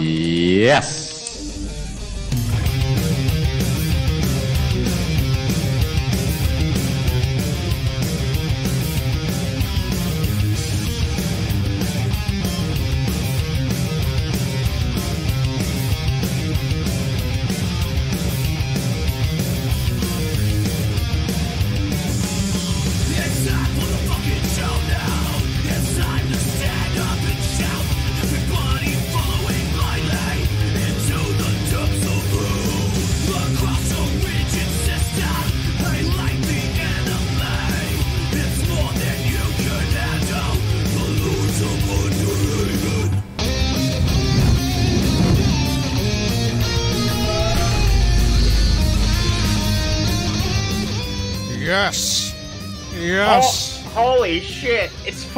Yes.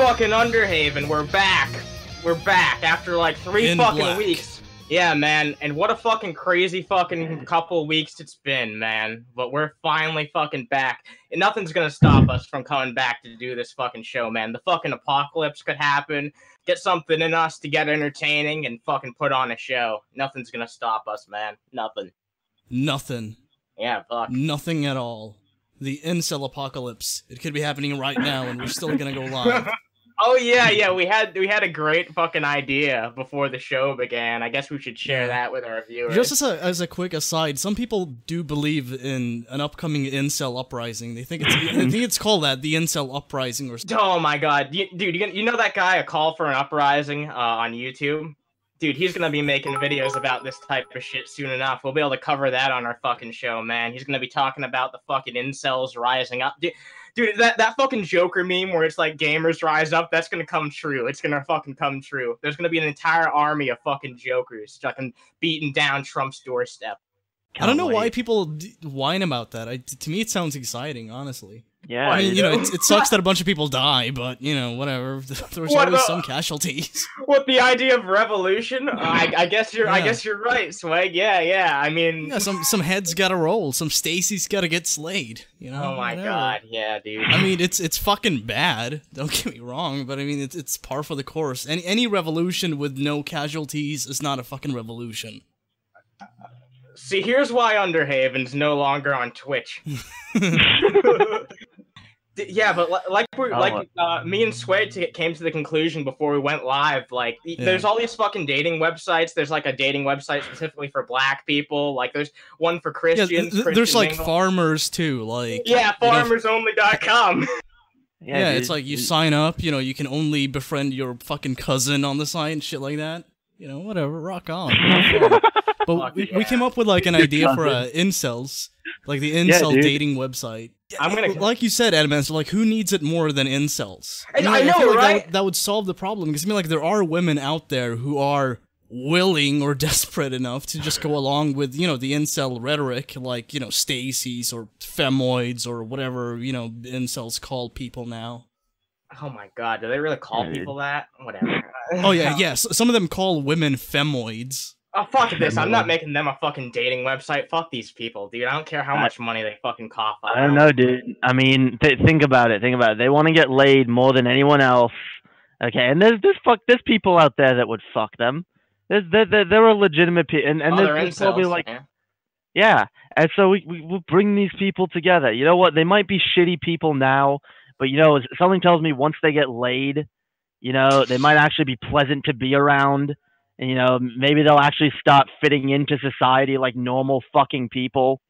Fucking Underhaven. We're back. We're back after like three In fucking black. weeks. Yeah, man. And what a fucking crazy fucking couple weeks it's been, man. But we're finally fucking back. And nothing's gonna stop us from coming back to do this fucking show, man. The fucking apocalypse could happen. Get something in us to get entertaining and fucking put on a show. Nothing's gonna stop us, man. Nothing. Nothing. Yeah, fuck. Nothing at all. The incel apocalypse. It could be happening right now, and we're still gonna go live. Oh yeah, yeah. We had we had a great fucking idea before the show began. I guess we should share that with our viewers. Just as a as a quick aside, some people do believe in an upcoming incel uprising. They think it's I think it's called that, the incel uprising or something. Oh my god, you, dude! You, you know that guy, a call for an uprising uh, on YouTube. Dude, he's gonna be making videos about this type of shit soon enough. We'll be able to cover that on our fucking show, man. He's gonna be talking about the fucking incels rising up. Dude, dude that, that fucking Joker meme where it's like gamers rise up, that's gonna come true. It's gonna fucking come true. There's gonna be an entire army of fucking Jokers fucking beating down Trump's doorstep. I don't know why people d- whine about that. I, to me, it sounds exciting, honestly. Yeah, I mean, you know, it, it sucks that a bunch of people die, but you know, whatever. There's What always about- some casualties. What the idea of revolution? I, I guess you're. I guess you're right, Swag. Yeah, yeah. I mean, Yeah, some some heads gotta roll. Some Stacy's gotta get slayed. You know. oh my whatever. god, yeah, dude. I mean, it's it's fucking bad. Don't get me wrong, but I mean, it's it's par for the course. Any any revolution with no casualties is not a fucking revolution. See, here's why Underhaven's no longer on Twitch. D- yeah, but like we Oh, like uh, me and Sway t- came to the conclusion before we went live. Like, Yeah. there's all these fucking dating websites. There's like a dating website specifically for Black people. Like, there's one for Christians. th- th- Christian there's like Mingle. farmers too. Like yeah, you know, farmersonly.com. yeah, it's dude. like you sign up. You know, you can only befriend your fucking cousin on the site and shit like that. You know, whatever. Rock on. but Fuck we, yeah. we came up with like an idea for uh, cousin. incels, like the incel dude. dating website. I'm gonna- like you said, Adamant. Like, who needs it more than incels? I- mean, I know, feel like that right? would- That, would solve the problem because I mean, like, there are women out there who are willing or desperate enough to just go along with you know the incel rhetoric, like you know Stacy's or femoids or whatever you know incels call people now. Oh my god, do they really call people that? Whatever. Oh yeah, yes. Some of them call women femoids. Oh fuck this! I'm not making them a fucking dating website. Fuck these people, dude. I don't care how much money they fucking cough. I don't know, dude. I mean, th- think about it. Think about it. They want to get laid more than anyone else. Okay, and there's there's fuck there's people out there that would fuck them. There's there there, there are legitimate people, and, and Oh, there's, there's probably like man. yeah. And so we we will bring these people together. You know what? They might be shitty people now, but you know something tells me once they get laid, you know they might actually be pleasant to be around. And you know maybe they'll actually start fitting into society like normal fucking people.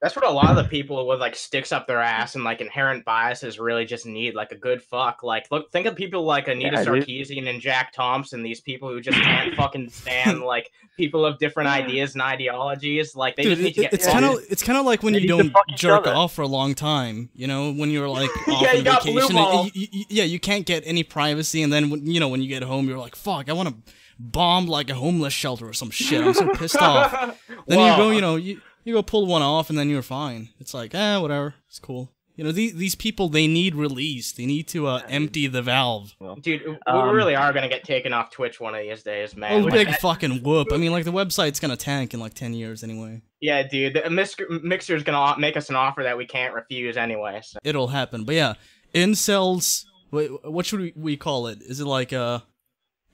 That's what a lot of the people with like sticks up their ass and like inherent biases really just need, like a good fuck. Like, look, think of people like Anita Yeah. Sarkeesian and Jack Thompson. These people who just can't fucking stand like people of different ideas and ideologies. Like, they Dude, just need it, to get. it's kind of it's kind of like when They you don't jerk off for a long time. You know, when you're like off Yeah, on you got blue vacation. and you- you- yeah, you can't get any privacy, and then when, you know when you get home, you're like, "Fuck, I want to bomb like a homeless shelter or some shit." I'm so pissed off. Then you go, you know, you you go pull one off, and then you're fine. It's like, eh, whatever, it's cool. You know, these these people they need release. They need to uh, empty the valve. Dude, we Um, really are gonna get taken off Twitch one of these days, man. Oh, With big that- fucking whoop! I mean, like the website's gonna tank in like ten years anyway. yeah, dude, the Mis- Mixer's gonna make us an offer that we can't refuse anyway. So. It'll happen. But yeah, incels. Wait, what should we, we call it? Is it like uh,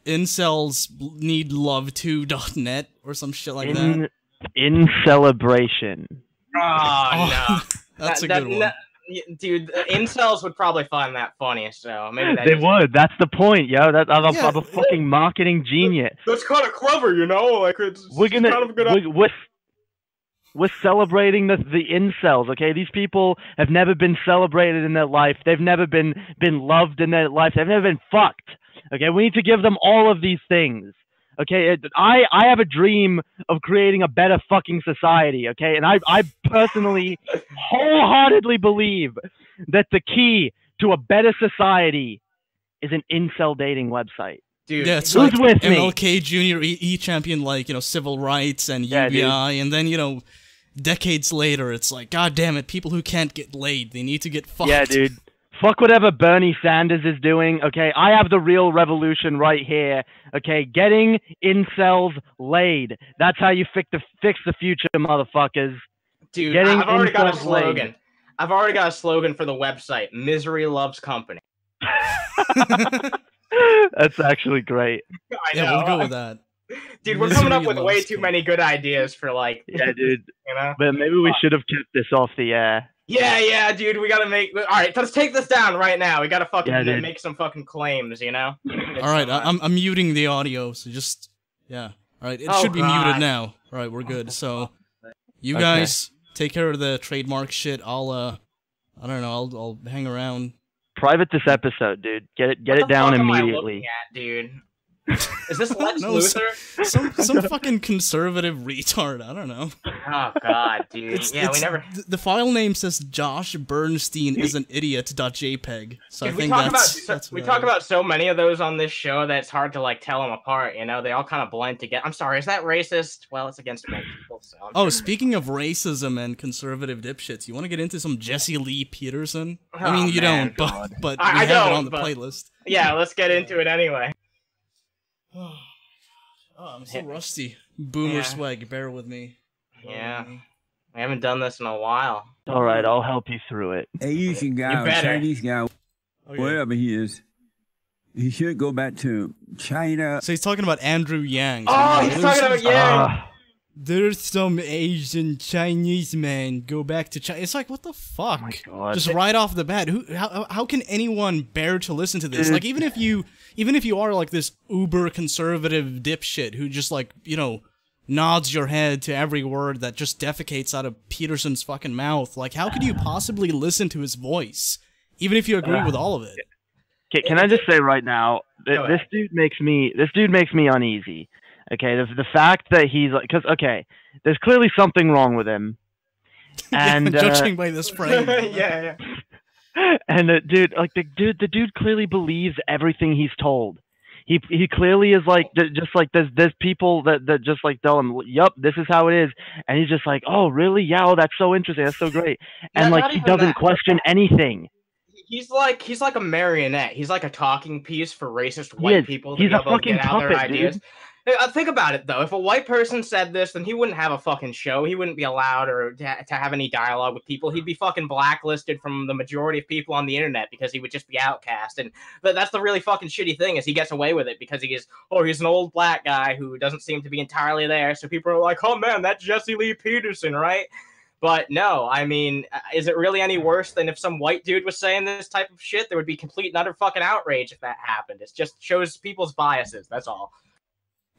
incels need love to dot net or some shit like that? in in celebration. Oh, Oh, no. That's That- a that- good one. that- dude, the incels would probably find that funny. So maybe that They is- would. That's the point, yo. That I'm, a, Yeah. I'm a fucking marketing genius. That's kind of clever, you know. Like it's We're gonna kind of a good. we're, we're, we're celebrating the the incels. Okay, these people have never been celebrated in their life. They've never been been loved in their life. They've never been fucked. Okay, we need to give them all of these things. Okay, it, I I have a dream of creating a better fucking society. Okay, and I I personally wholeheartedly believe that the key to a better society is an incel dating website. dude. Yeah, it's Who's like with me? MLK Jr. E, e champion like you know civil rights and Yeah. UBI, and then you know decades later it's like God damn it, people who can't get laid they need to get fucked. Yeah, dude. Fuck whatever Bernie Sanders is doing. Okay, I have the real revolution right here. Okay, getting incels laid. That's how you fix the fix the future, motherfuckers. Dude, Getting I've already got a incels laid. slogan. I've already got a slogan for the website. Misery loves company. That's actually great. I yeah, know. we'll go with that. Dude, we're coming up with way too company. many good ideas for like, Yeah, dude. you know. But maybe we should have kept this off the air. Yeah, yeah, dude. We gotta make. All right, let's take this down right now. We gotta fucking Yeah, dude. make some fucking claims, you know. All right, I, I'm I'm muting the audio, so just yeah. All right, it Oh, should be God. muted now. All right, we're good. So you Okay. guys take care of the trademark shit. I'll uh, I don't know. I'll I'll hang around. Private this episode, dude. Get it get What it down fuck am I immediately. at, dude? Is this oh, Lex No, so- Luthor? Some some fucking conservative retard. I don't know. Oh God, dude. It's, yeah, we never. th- The file name says Josh Bernstein is an idiot.jpg. So Dude, I we think talk about that's, so, that's we talk about so many of those on this show that it's hard to like tell them apart. You know, they all kind of blend together. I'm sorry, is that racist? Well, it's against white people. So I'm Oh, sure- speaking of racism and conservative dipshits, you want to get into some Jesse Lee Peterson? I Oh, mean, you man, don't, but but I- we I have it on the but- playlist. yeah, let's get into it anyway. Oh, I'm so Yeah. rusty. Boomer Yeah. swag. Bear with me. Yeah. me. I haven't done this in a while. All right, I'll help you through it. Asian guy, You better. Chinese guy, Okay. wherever he is, he should go back to China. So he's talking about Andrew Yang. So Oh, yeah, he's talking about Yang. Ah, There's some Asian Chinese man go back to China. It's like what the fuck? oh. Just right off the bat, who how how can anyone bear to listen to this? Like even if you even if you are like this uber conservative dipshit who just like, you know, nods your head to every word that just defecates out of Peterson's fucking mouth, like how could you possibly listen to his voice? Even if you agree with all of it. Can, I just say right now this dude makes me this dude makes me uneasy. Okay, the the fact that he's like, because okay, there's clearly something wrong with him, and uh, judging by this frame. yeah, yeah. and the dude like the dude the dude clearly believes everything he's told. He he clearly is like just like there's there's people that that just like tell him, "Yup, this is how it is," and he's just like, "Oh, really? Yeah, oh, that's so interesting. That's so great." And Not- like he doesn't that. question anything. He's like he's like a marionette. He's like a talking piece for racist white is. people to He's be a able to get out their puppet, dude. ideas. Hey, uh, Think about it though. If a white person said this, then he wouldn't have a fucking show. He wouldn't be allowed or to, to have any dialogue with people. He'd be fucking blacklisted from the majority of people on the internet because he would just be outcast. And but that's the really fucking shitty thing is he gets away with it because he is oh he's an old black guy who doesn't seem to be entirely there. So people are like, oh man, that's Jesse Lee Peterson, right? But no, I mean, uh, is it really any worse than if some white dude was saying this type of shit? There would be complete and utter fucking outrage if that happened. It just shows people's biases. That's all.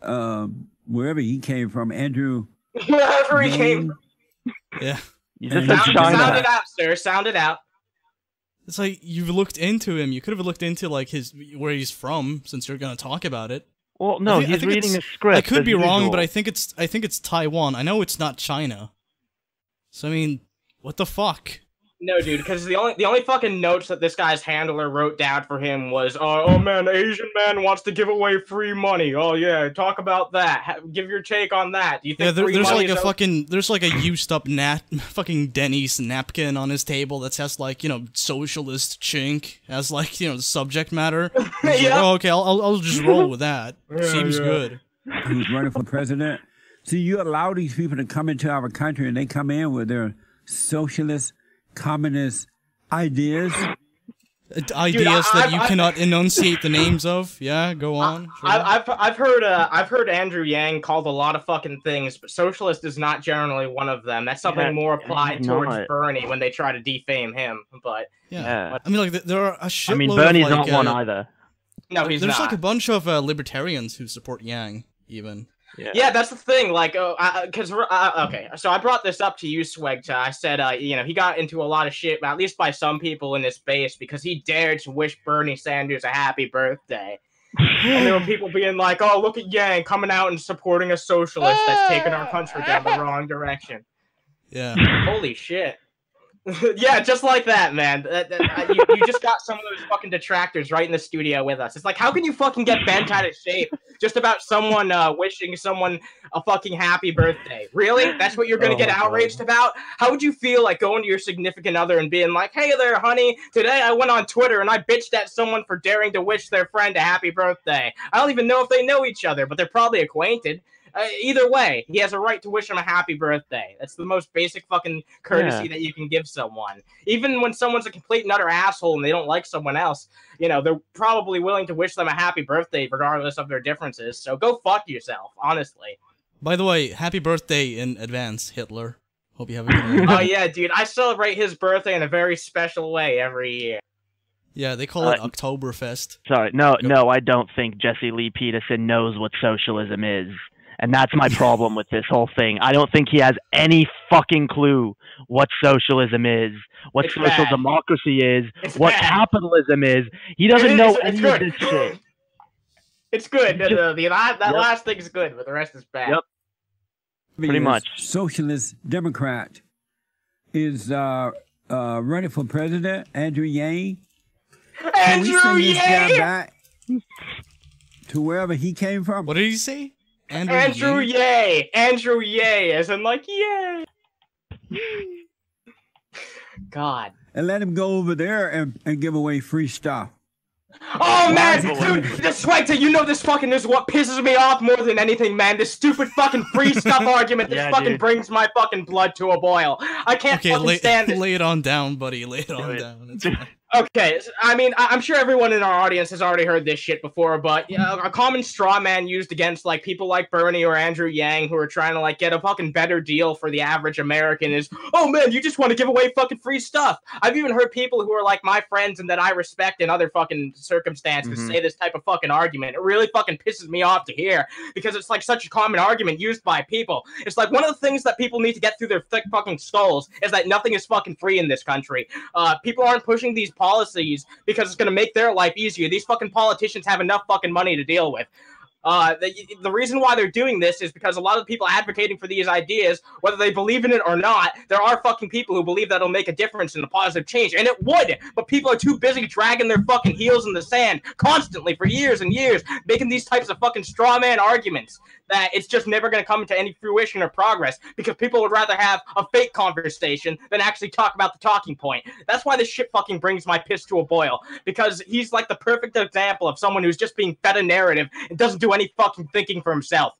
Um, wherever he came from, Andrew. Wherever he came from. Yeah. You just Yeah. Sound, sound it out, sir. Sound it out. It's like you've looked into him. You could have looked into like his where he's from, since you're gonna talk about it. Well, no, I thi- I he's reading a script. I could as be wrong, but I think it's I think it's Taiwan. I know it's not China. So I mean, what the fuck? No, dude, because the only the only fucking notes that this guy's handler wrote down for him was, uh, "Oh man, Asian man wants to give away free money. Oh yeah, talk about that. Ha- give your take on that. Do you think Yeah, there, there's like a is fucking there's like a used up nat fucking Denny's napkin on his table that has like you know socialist chink as like you know the subject matter. He's like, Yeah. oh, okay, I'll, I'll I'll just roll with that. Yeah, Seems yeah. good. who's running for president. See, you allow these people to come into our country and they come in with their socialist, communist ideas. Ideas I- that you I- cannot enunciate the names of. Yeah, go on. sure. I, I've I've heard uh, I've heard Andrew Yang called a lot of fucking things, but socialist is not generally one of them. That's something Yeah, more applied towards not. Bernie when they try to defame him. But yeah. Yeah. I mean, like there are a shitload I mean, of, Bernie's like, not one uh, either. no, he's There's not. like a bunch of uh, libertarians who support Yang, even. Yeah, that's the thing. Like, oh, because uh, okay, so I brought this up to you, Swegta. I said, uh, you know, he got into a lot of shit, at least by some people in this base, because he dared to wish Bernie Sanders a happy birthday. And there were people being like, "Oh, look at Yang coming out and supporting a socialist that's taking our country down the wrong direction." Yeah. Holy shit. yeah, just like that, man. That- that- you, you just got some of those fucking detractors right in the studio with us. It's like, how can you fucking get bent out of shape just about someone uh, wishing someone a fucking happy birthday? Really? That's what you're gonna Oh get my God. outraged about? How would you feel like going to your significant other and being like, "Hey there, honey, today I went on Twitter and I bitched at someone for daring to wish their friend a happy birthday. I don't even know if they know each other, but they're probably acquainted." Uh, either way, he has a right to wish him a happy birthday. That's the most basic fucking courtesy Yeah. that you can give someone. Even when someone's a complete and utter asshole and they don't like someone else, you know, they're probably willing to wish them a happy birthday regardless of their differences. So go fuck yourself, honestly. By the way, happy birthday in advance, Hitler. Hope you have a good one. oh yeah, dude, I celebrate his birthday in a very special way every year. Yeah, they call it Uh, Oktoberfest. Sorry, no, Go. no, I don't think Jesse Lee Peterson knows what socialism is. And that's my problem with this whole thing. I don't think he has any fucking clue what socialism is, what It's social bad. democracy is, It's what bad. capitalism is. He doesn't It know it's any of this shit. It's good. Just- Uh, the, that that Yep. last thing's good, but the rest is bad. Yep. Pretty Is much. Socialist Democrat is uh, uh, running for president. Andrew Yang. Can we Andrew send this guy Yang! back to wherever he came from? What did he say? Andrew, Andrew Yang? Yay! Andrew Yay, as in like yay. God. And let him go over there and, and give away free stuff. Oh man, dude, good? this Swagta, you know this fucking is what pisses me off more than anything, man. This stupid fucking free stuff argument. This Yeah, fucking dude. brings my fucking blood to a boil. I can't Okay, fucking lay, stand this. lay it on down, buddy. Lay it on it. down. It's fine. Okay, I mean, I'm sure everyone in our audience has already heard this shit before, but yeah, a common straw man used against like people like Bernie or Andrew Yang who are trying to like get a fucking better deal for the average American is, oh man, you just want to give away fucking free stuff. I've even heard people who are like my friends and that I respect in other fucking circumstances Mhm. say this type of fucking argument. It really fucking pisses me off to hear because it's like such a common argument used by people. It's like one of the things that people need to get through their thick fucking skulls is that nothing is fucking free in this country. Uh, people aren't pushing these policies because it's going to make their life easier. These fucking politicians have enough fucking money to deal with. Uh, the, the reason why they're doing this is because a lot of people advocating for these ideas, whether they believe in it or not, there are fucking people who believe that it'll make a difference in a positive change, and it would. But people are too busy dragging their fucking heels in the sand constantly for years and years, making these types of fucking straw man arguments that it's just never going to come to any fruition or progress because people would rather have a fake conversation than actually talk about the talking point. That's why this shit fucking brings my piss to a boil because he's like the perfect example of someone who's just being fed a narrative and doesn't do any fucking thinking for himself.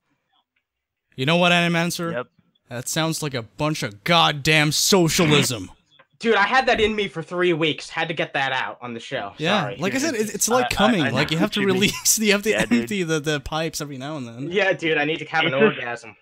You know what, Animancer? Yep. That sounds like a bunch of goddamn socialism. Dude, I had that in me for three weeks. Had to get that out on the show. Yeah, Sorry. like I said, it, it's I- like I- coming. I know like you have to you mean. release, you have to Yeah, dude. empty the, the pipes every now and then. Yeah, dude, I need to have an just- orgasm.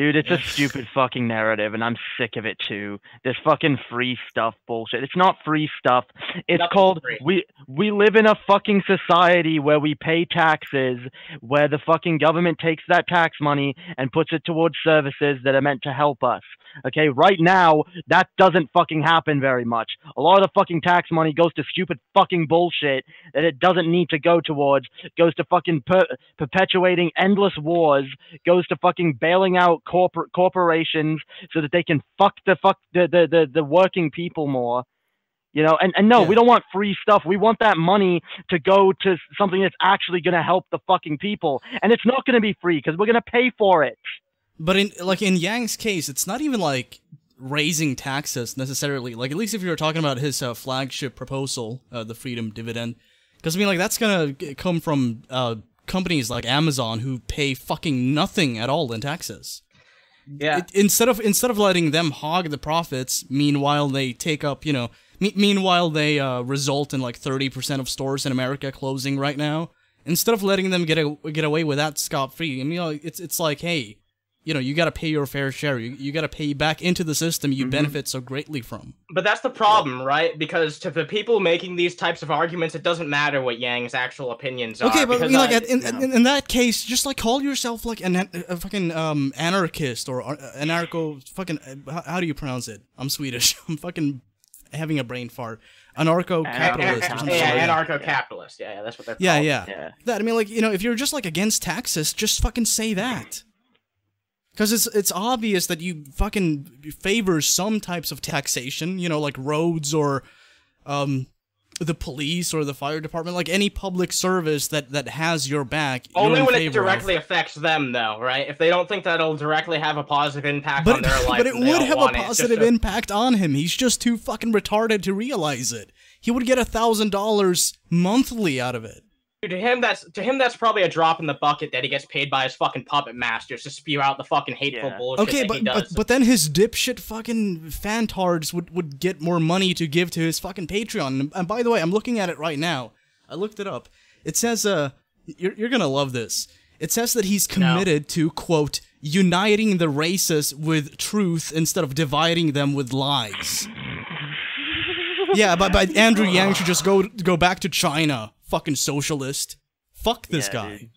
Dude, it's a stupid fucking narrative, and I'm sick of it too. This fucking free stuff bullshit. It's not free stuff. It's Nothing's called free. we we live in a fucking society where we pay taxes, where the fucking government takes that tax money and puts it towards services that are meant to help us. Okay, right now that doesn't fucking happen very much. A lot of the fucking tax money goes to stupid fucking bullshit that it doesn't need to go towards. Goes to fucking per- perpetuating endless wars. Goes to fucking bailing out corporate corporations so that they can fuck the fuck the the the, the working people more. You know, and, and no, Yeah. we don't want free stuff. We want that money to go to something that's actually going to help the fucking people. And it's not going to be free because we're going to pay for it. But in like in Yang's case, it's not even like raising taxes necessarily. Like at least if you're talking about his uh, flagship proposal, uh, the freedom dividend, because I mean like that's gonna come from uh, companies like Amazon who pay fucking nothing at all in taxes. Yeah. It- instead of instead of letting them hog the profits, meanwhile they take up you know. Me- meanwhile they uh, result in like thirty percent of stores in America closing right now. Instead of letting them get a- get away with that scot free, I mean, you know, it's it's like hey, you know, you got to pay your fair share. You, you got to pay back into the system you benefit so greatly from. But that's the problem, right? Because to the people making these types of arguments, it doesn't matter what Yang's actual opinions are. Okay, but because, mean, like uh, at- in, in, in that case, just like call yourself like an a fucking um anarchist or uh, anarcho fucking uh, how, how do you pronounce it? I'm Swedish. I'm fucking having a brain fart. Anarcho capitalist. an- yeah, like anarcho-capitalist. Yeah, yeah, that's what they're Yeah, called. yeah, Yeah. That I mean, like you know, if you're just like against taxes, just fucking say that. Because it's it's obvious that you fucking favor some types of taxation, you know, like roads or, um, the police or the fire department, like any public service that that has your back. Only when it favor of. directly affects them, though, right? If they don't think that'll directly have a positive impact But on their life, but it would have a want it. It's just positive a- impact on him. He's just too fucking retarded to realize it. He would get a thousand dollars monthly out of it. Dude, to him, that's to him that's probably a drop in the bucket that he gets paid by his fucking puppet masters to spew out the fucking hateful Yeah. bullshit Okay, that he but, does. but but then his dipshit fucking fantards would, would get more money to give to his fucking Patreon. And, and by the way, I'm looking at it right now. I looked it up. It says uh you're you're gonna love this. It says that he's committed to quote uniting the races with truth instead of dividing them with lies. yeah, but but Andrew Yang should just go go back to China. Fucking socialist. Fuck this Yeah, guy. dude.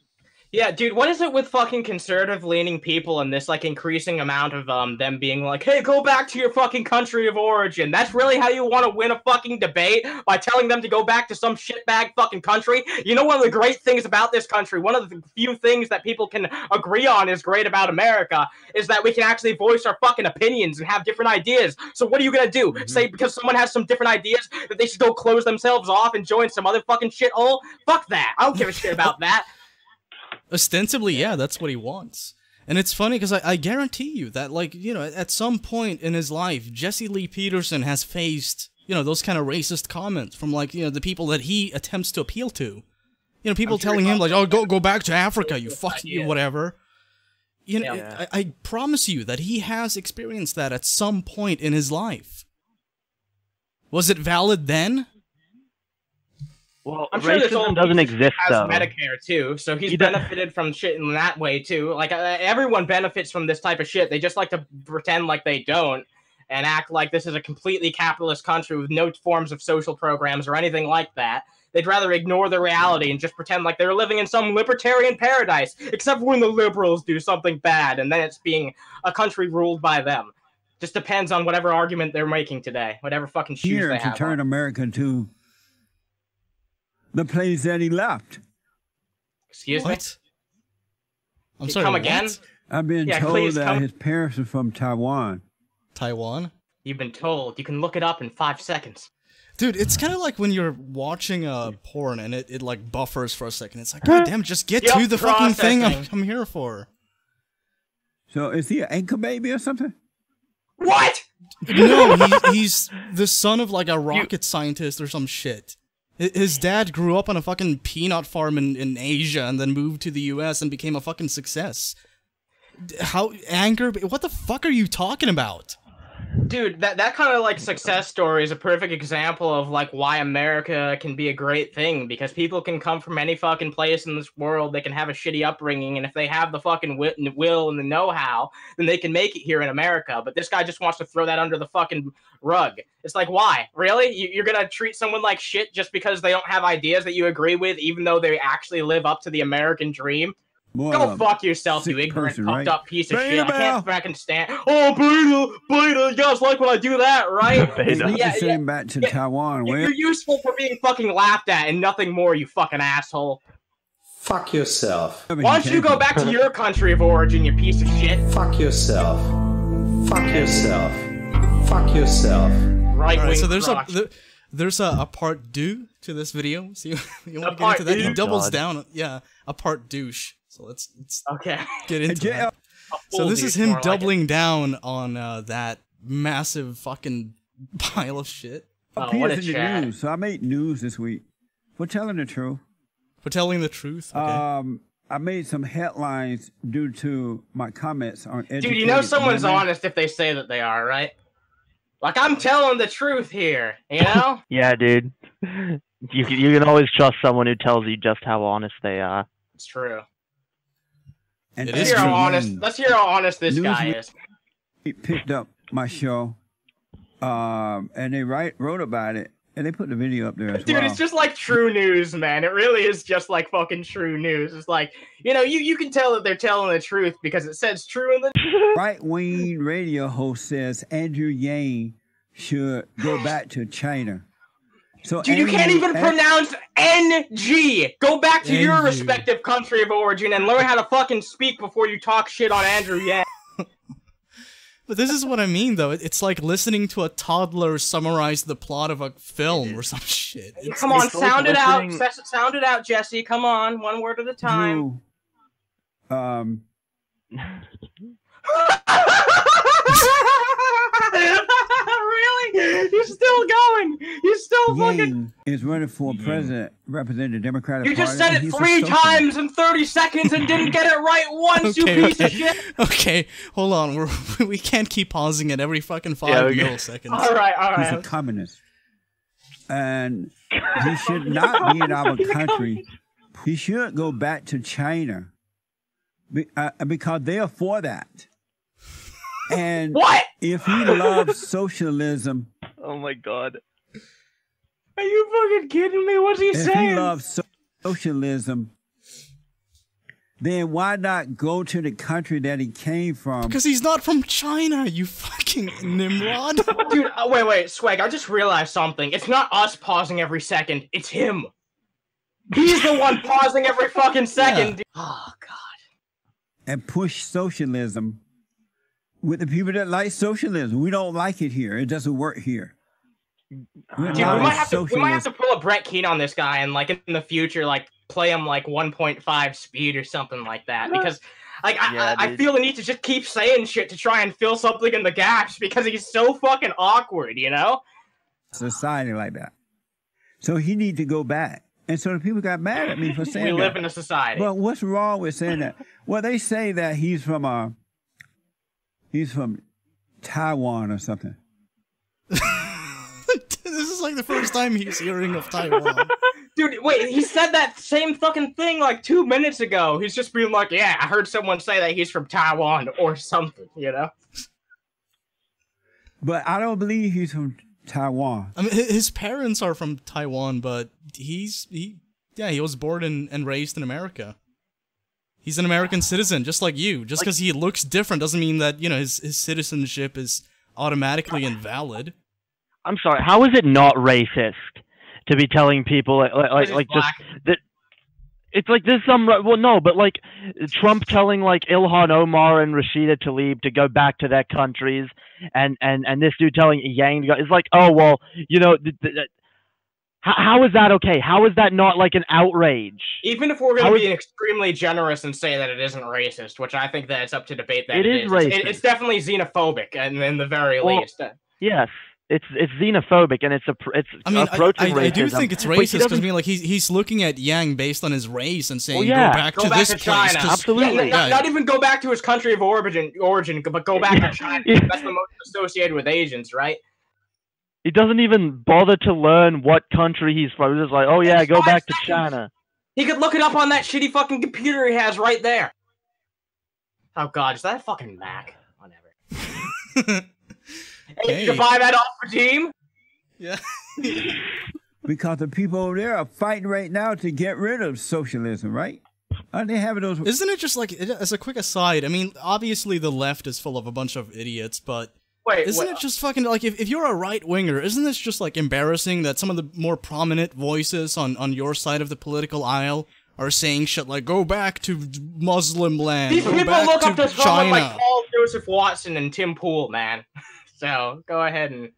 Yeah, dude, what is it with fucking conservative leaning people and this like increasing amount of um them being like, "Hey, go back to your fucking country of origin." That's really how you want to win a fucking debate by telling them to go back to some shitbag fucking country. You know one of the great things about this country, one of the few things that people can agree on is great about America is that we can actually voice our fucking opinions and have different ideas. So what are you going to do? Say because someone has some different ideas that they should go close themselves off and join some other fucking shithole? Fuck that. I don't give a shit about that. Ostensibly, yeah, that's what he wants. And it's funny because I, I guarantee you that, like, you know, at, some point in his life, Jesse Lee Peterson has faced, you know, those kind of racist comments from, like, you know, the people that he attempts to appeal to. You know, people sure telling him, like, oh, go go back to Africa, you fuck you, whatever. You know, Yeah. I, I promise you that he has experienced that at some point in his life. Was it valid then? Well, I'm sure this old doesn't exist has though. Medicare too, so he's He benefited from shit in that way too. Like uh, everyone benefits from this type of shit. They just like to pretend like they don't and act like this is a completely capitalist country with no forms of social programs or anything like that. They'd rather ignore the reality and just pretend like they're living in some libertarian paradise, except when the liberals do something bad, and then it's being a country ruled by them. Just depends on whatever argument they're making today, whatever fucking shoes Here they to have. turn on. America to the place that he left. Excuse me. I'm You sorry. come what? again? I've been Yeah, told that come- his parents are from Taiwan. Taiwan? You've been told. You can look it up in five seconds. Dude, it's kind of like when you're watching uh, a porn and it, it like buffers for a second. It's like, God damn, just get Yep, to the fucking thing I'm. I'm here for. So is he an anchor baby or something? What? No, he, he's the son of like a rocket scientist or some shit. Hi- His dad grew up on a fucking peanut farm in, in Asia and then moved to the US and became a fucking success. How anger? What the fuck are you talking about? Dude, that, that kind of like success story is a perfect example of like why America can be a great thing because people can come from any fucking place in this world. They can have a shitty upbringing, and if they have the fucking wit and will and the know how, then they can make it here in America. But this guy just wants to throw that under the fucking rug. It's like, why? Really? You, you're gonna treat someone like shit just because they don't have ideas that you agree with, even though they actually live up to the American dream? More Go of fuck yourself, you sick ignorant, person, puffed right? up piece of shit. I can't fucking stand. Oh, beta, beta, you guys like when I do that, right? Beta. It's not Yeah, same back to yeah. Taiwan. You're Where useful for being fucking laughed at and nothing more, you fucking asshole. Fuck yourself. Why don't you go back to your country of origin, you piece of shit? Fuck yourself. Fuck yourself. Fuck yourself. Right wing right, so there's a crotch. there, there's a, a part deux to this video. So you, you want to get into that? He doubles oh, down. Yeah, a part douche. So let's let's Okay. get into JL, that. So Full this is him more like doubling down on uh, that massive fucking pile of shit Oh, appears what a in the chat. news. So I made news this week for telling the truth. for telling the truth. Okay. Um, I made some headlines due to my comments on educated Dude, you know someone's women. honest if they say that they are, right? Like I'm telling the truth here, you know? Yeah, dude. You can, you can always trust someone who tells you just how honest they are. it's true. And Let's hear how honest. Let's hear how honest this News guy is. He picked up my show, um, and they write wrote about it, and they put the video up there as Dude, well. it's just like true news, man. It really is just like fucking true news. It's like, you know, you, you can tell that they're telling the truth because it says true in the right wing radio host says Andrew Yang should go back to China. So Dude, you can't even An- pronounce NG. Go back to your respective country of origin and learn how to fucking speak before you talk shit on Andrew Yang. But this is what I mean, though. It's like listening to a toddler summarize the plot of a film or some shit. It's- Come on, it's like sound it out. listening- S- Sound it out, Jesse. Come on, one word at a time. Drew, um, really? He's still going. He's still fucking. Yang is running for president, representing the Democratic Party. You Party. just said it three socialist. times in 30 seconds and didn't get it right once, Okay, you piece of shit. Okay, hold on. We're, we can't keep pausing it every fucking five Yeah, we- milliseconds. All right, all He's a communist. And he should not be in our country. He should go back to China Be- uh, because they are for that. And What? if he loves socialism, Oh my god. Are you fucking kidding me? What's he if he saying? loves so- socialism, then why not go to the country that he came from? Because he's not from China, you fucking Nimrod. Dude, uh, wait, wait, Swag, I just realized something. It's not us pausing every second, it's him. He's the one pausing every fucking second. dude. Oh, God. and push socialism with the people that like socialism. We don't like it here. It doesn't work here. We're Dude, we might, have to, we might have to pull a Brett Keane on this guy and, like, in the future, like, play him, like, 1.5 speed or something like that. Because, like, I, Yeah, I, I feel the need to just keep saying shit to try and fill something in the gaps because he's so fucking awkward, you know? society like that. So he need to go back. And so the people got mad at me for saying We that. live in a society. But what's wrong with saying that? Well, they say that he's from uh he's from Taiwan or something. this is like the first time he's hearing of Taiwan. Dude, wait, he said that same fucking thing like two minutes ago. He's just being like, yeah, I heard someone say that he's from Taiwan or something, you know? But I don't believe he's from Taiwan. I mean, his parents are from Taiwan, but he's he, yeah, he was born in, and raised in America. He's an American citizen, just like you. Just because he looks different doesn't mean that you know his his citizenship is automatically invalid. I'm sorry. How is it not racist to be telling people like like, like, He's like just that? It's like there's some well no, but like Trump telling like Ilhan Omar and Rashida Tlaib to go back to their countries, and and and this dude telling Yang to go. It's like oh well, you know. Th- th- th- how, how is that okay? How is that not like an outrage? Even if we're going to be extremely generous and say that it isn't racist, which I think that it's up to debate that It is It's, racist. it's definitely xenophobic, and in the very Well, least. Uh, yes, it's it's xenophobic and it's a it's I mean, approaching I, I do think it's but he racist because I doesn't- mean, like he's he's looking at Yang based on his race and saying, Well, yeah. "Go back Go to back this to place." Absolutely. Yeah, n- not, not even go back to his country of origin, origin, but go back to China. Yeah. That's the most associated with Asians, right? He doesn't even bother to learn what country he's from. He's just like, oh yeah, It's go five back to. China. He could look it up on that shitty fucking computer he has right there. Oh god, is that a fucking Mac? Whatever. Hey, Hey. you buy that off redeem? yeah. Because the people over there are fighting right now to get rid of socialism, right? Aren't they having those? Isn't it just like as a quick aside? I mean, obviously the left is full of a bunch of idiots, but Wait, isn't wait, it just fucking like if, if you're a right winger, isn't this just like embarrassing that some of the more prominent voices on on your side of the political aisle are saying shit like "Go back to Muslim land," These "Go people look to up to China." someone like Paul Joseph Watson and Tim Pool, man. so go ahead and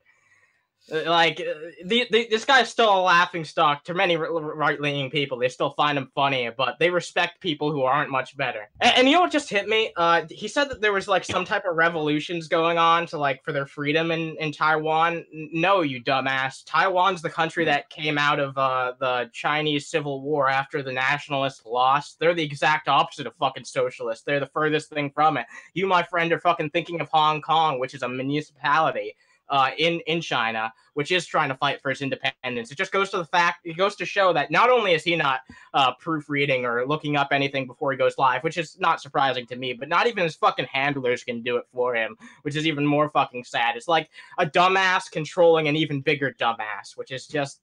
like uh, the, the, this guy's still a laughing stock to many right leaning people. They still find him funny, but they respect people who aren't much better. And, and you know what just hit me? Uh, he said that there was like some type of revolutions going on to like for their freedom in in Taiwan. No, you dumbass. Taiwan's the country that came out of uh, the Chinese Civil War after the nationalists lost. They're the exact opposite of fucking socialists. They're the furthest thing from it. You, my friend, are fucking thinking of Hong Kong, which is a municipality uh, in in China, which is trying to fight for its independence. It just goes to the fact, it goes to show that not only is he not uh, proofreading or looking up anything before he goes live, which is not surprising to me, but not even his fucking handlers can do it for him, which is even more fucking sad. It's like a dumbass controlling an even bigger dumbass, which is just.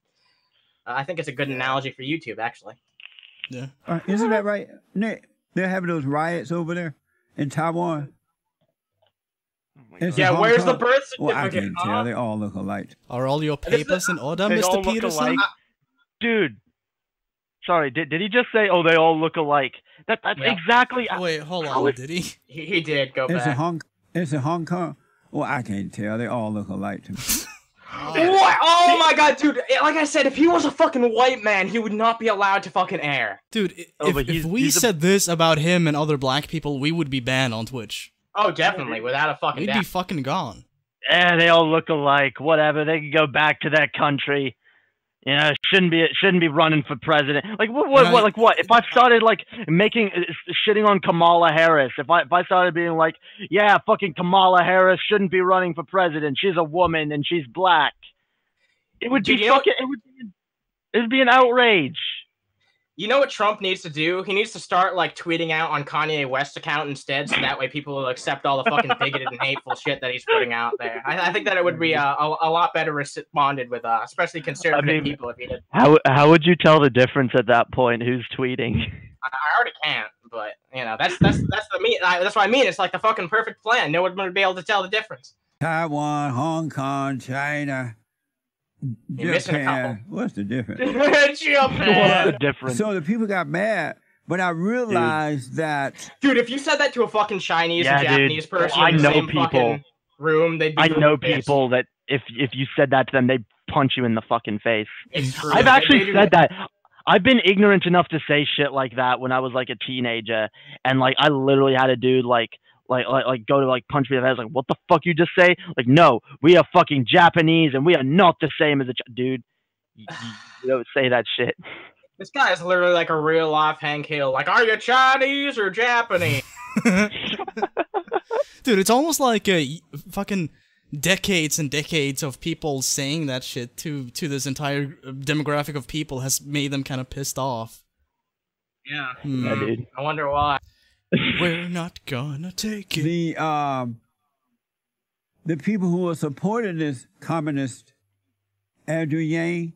Uh, I think it's a good analogy for YouTube, actually. yeah. Uh, isn't that right, Nick? They're having those riots over there in Taiwan. Oh is it Yeah, Hong where's the Kong? birth Well, I can't huh? tell. They all look alike. Are all your papers in order, They Mr. look Peterson? Dude. Sorry, did, did he just say, oh, they all look alike? That That's Yeah. exactly. Wait, hold on. is- Did he? He, he did go It's in back. Hong. It's in Hong Kong. Well, I can't tell. They all look alike to me. Oh. What? Oh my god, dude! Like I said, if he was a fucking white man, he would not be allowed to fucking air. Dude, i- Oh, if, if we said this about him and other black people, we would be banned on Twitch. Oh, definitely, without a fucking We'd doubt. be fucking gone. Yeah, they all look alike. Whatever. They can go back to their country. You know, shouldn't be shouldn't be running for president. Like what? What? Right. what like what? If I started like making uh, shitting on Kamala Harris, if I if I started being like, yeah, fucking Kamala Harris shouldn't be running for president. She's a woman and she's black. It would Dude, be fucking. It would. Be, it would be an outrage. You know what Trump needs to do? He needs to start like tweeting out on Kanye West's account instead, so that way people will accept all the fucking bigoted and hateful shit that he's putting out there. I, I think that it would be uh, a, a lot better responded with, uh, especially conservative mean- people. If he did, How how would you tell the difference at that point? Who's tweeting? I, I already can't, but you know that's that's that's the mean. That's what I mean. It's like the fucking perfect plan. No one would be able to tell the difference. Taiwan, Hong Kong, China, You're missing a Japan. What's the difference? What's the difference? So the people got mad, but I realized that Dude, if you said that to a fucking Chinese Yeah, and dude. Japanese person I in the know same people. fucking room, they'd be I know pissed. people that if if you said that to them, they'd punch you in the fucking face. It's true. I've actually they do- said that. I've been ignorant enough to say shit like that when I was like a teenager, and like I literally had a dude like like like, like go to like punch me in the head. Like, what the fuck you just say? Like, no, we are fucking Japanese, and we are not the same as a Ch-. dude. You, you, you don't say that shit. This guy is literally like a real life Hank Hill. Like, are you Chinese or Japanese? Dude, it's almost like a fucking decades and decades of people saying that shit to to this entire uh, demographic of people has made them kind of pissed off. Yeah. Hmm. Yeah, dude. I wonder why. We're not gonna take it. the um, the people who are supporting this communist Andrew Yang,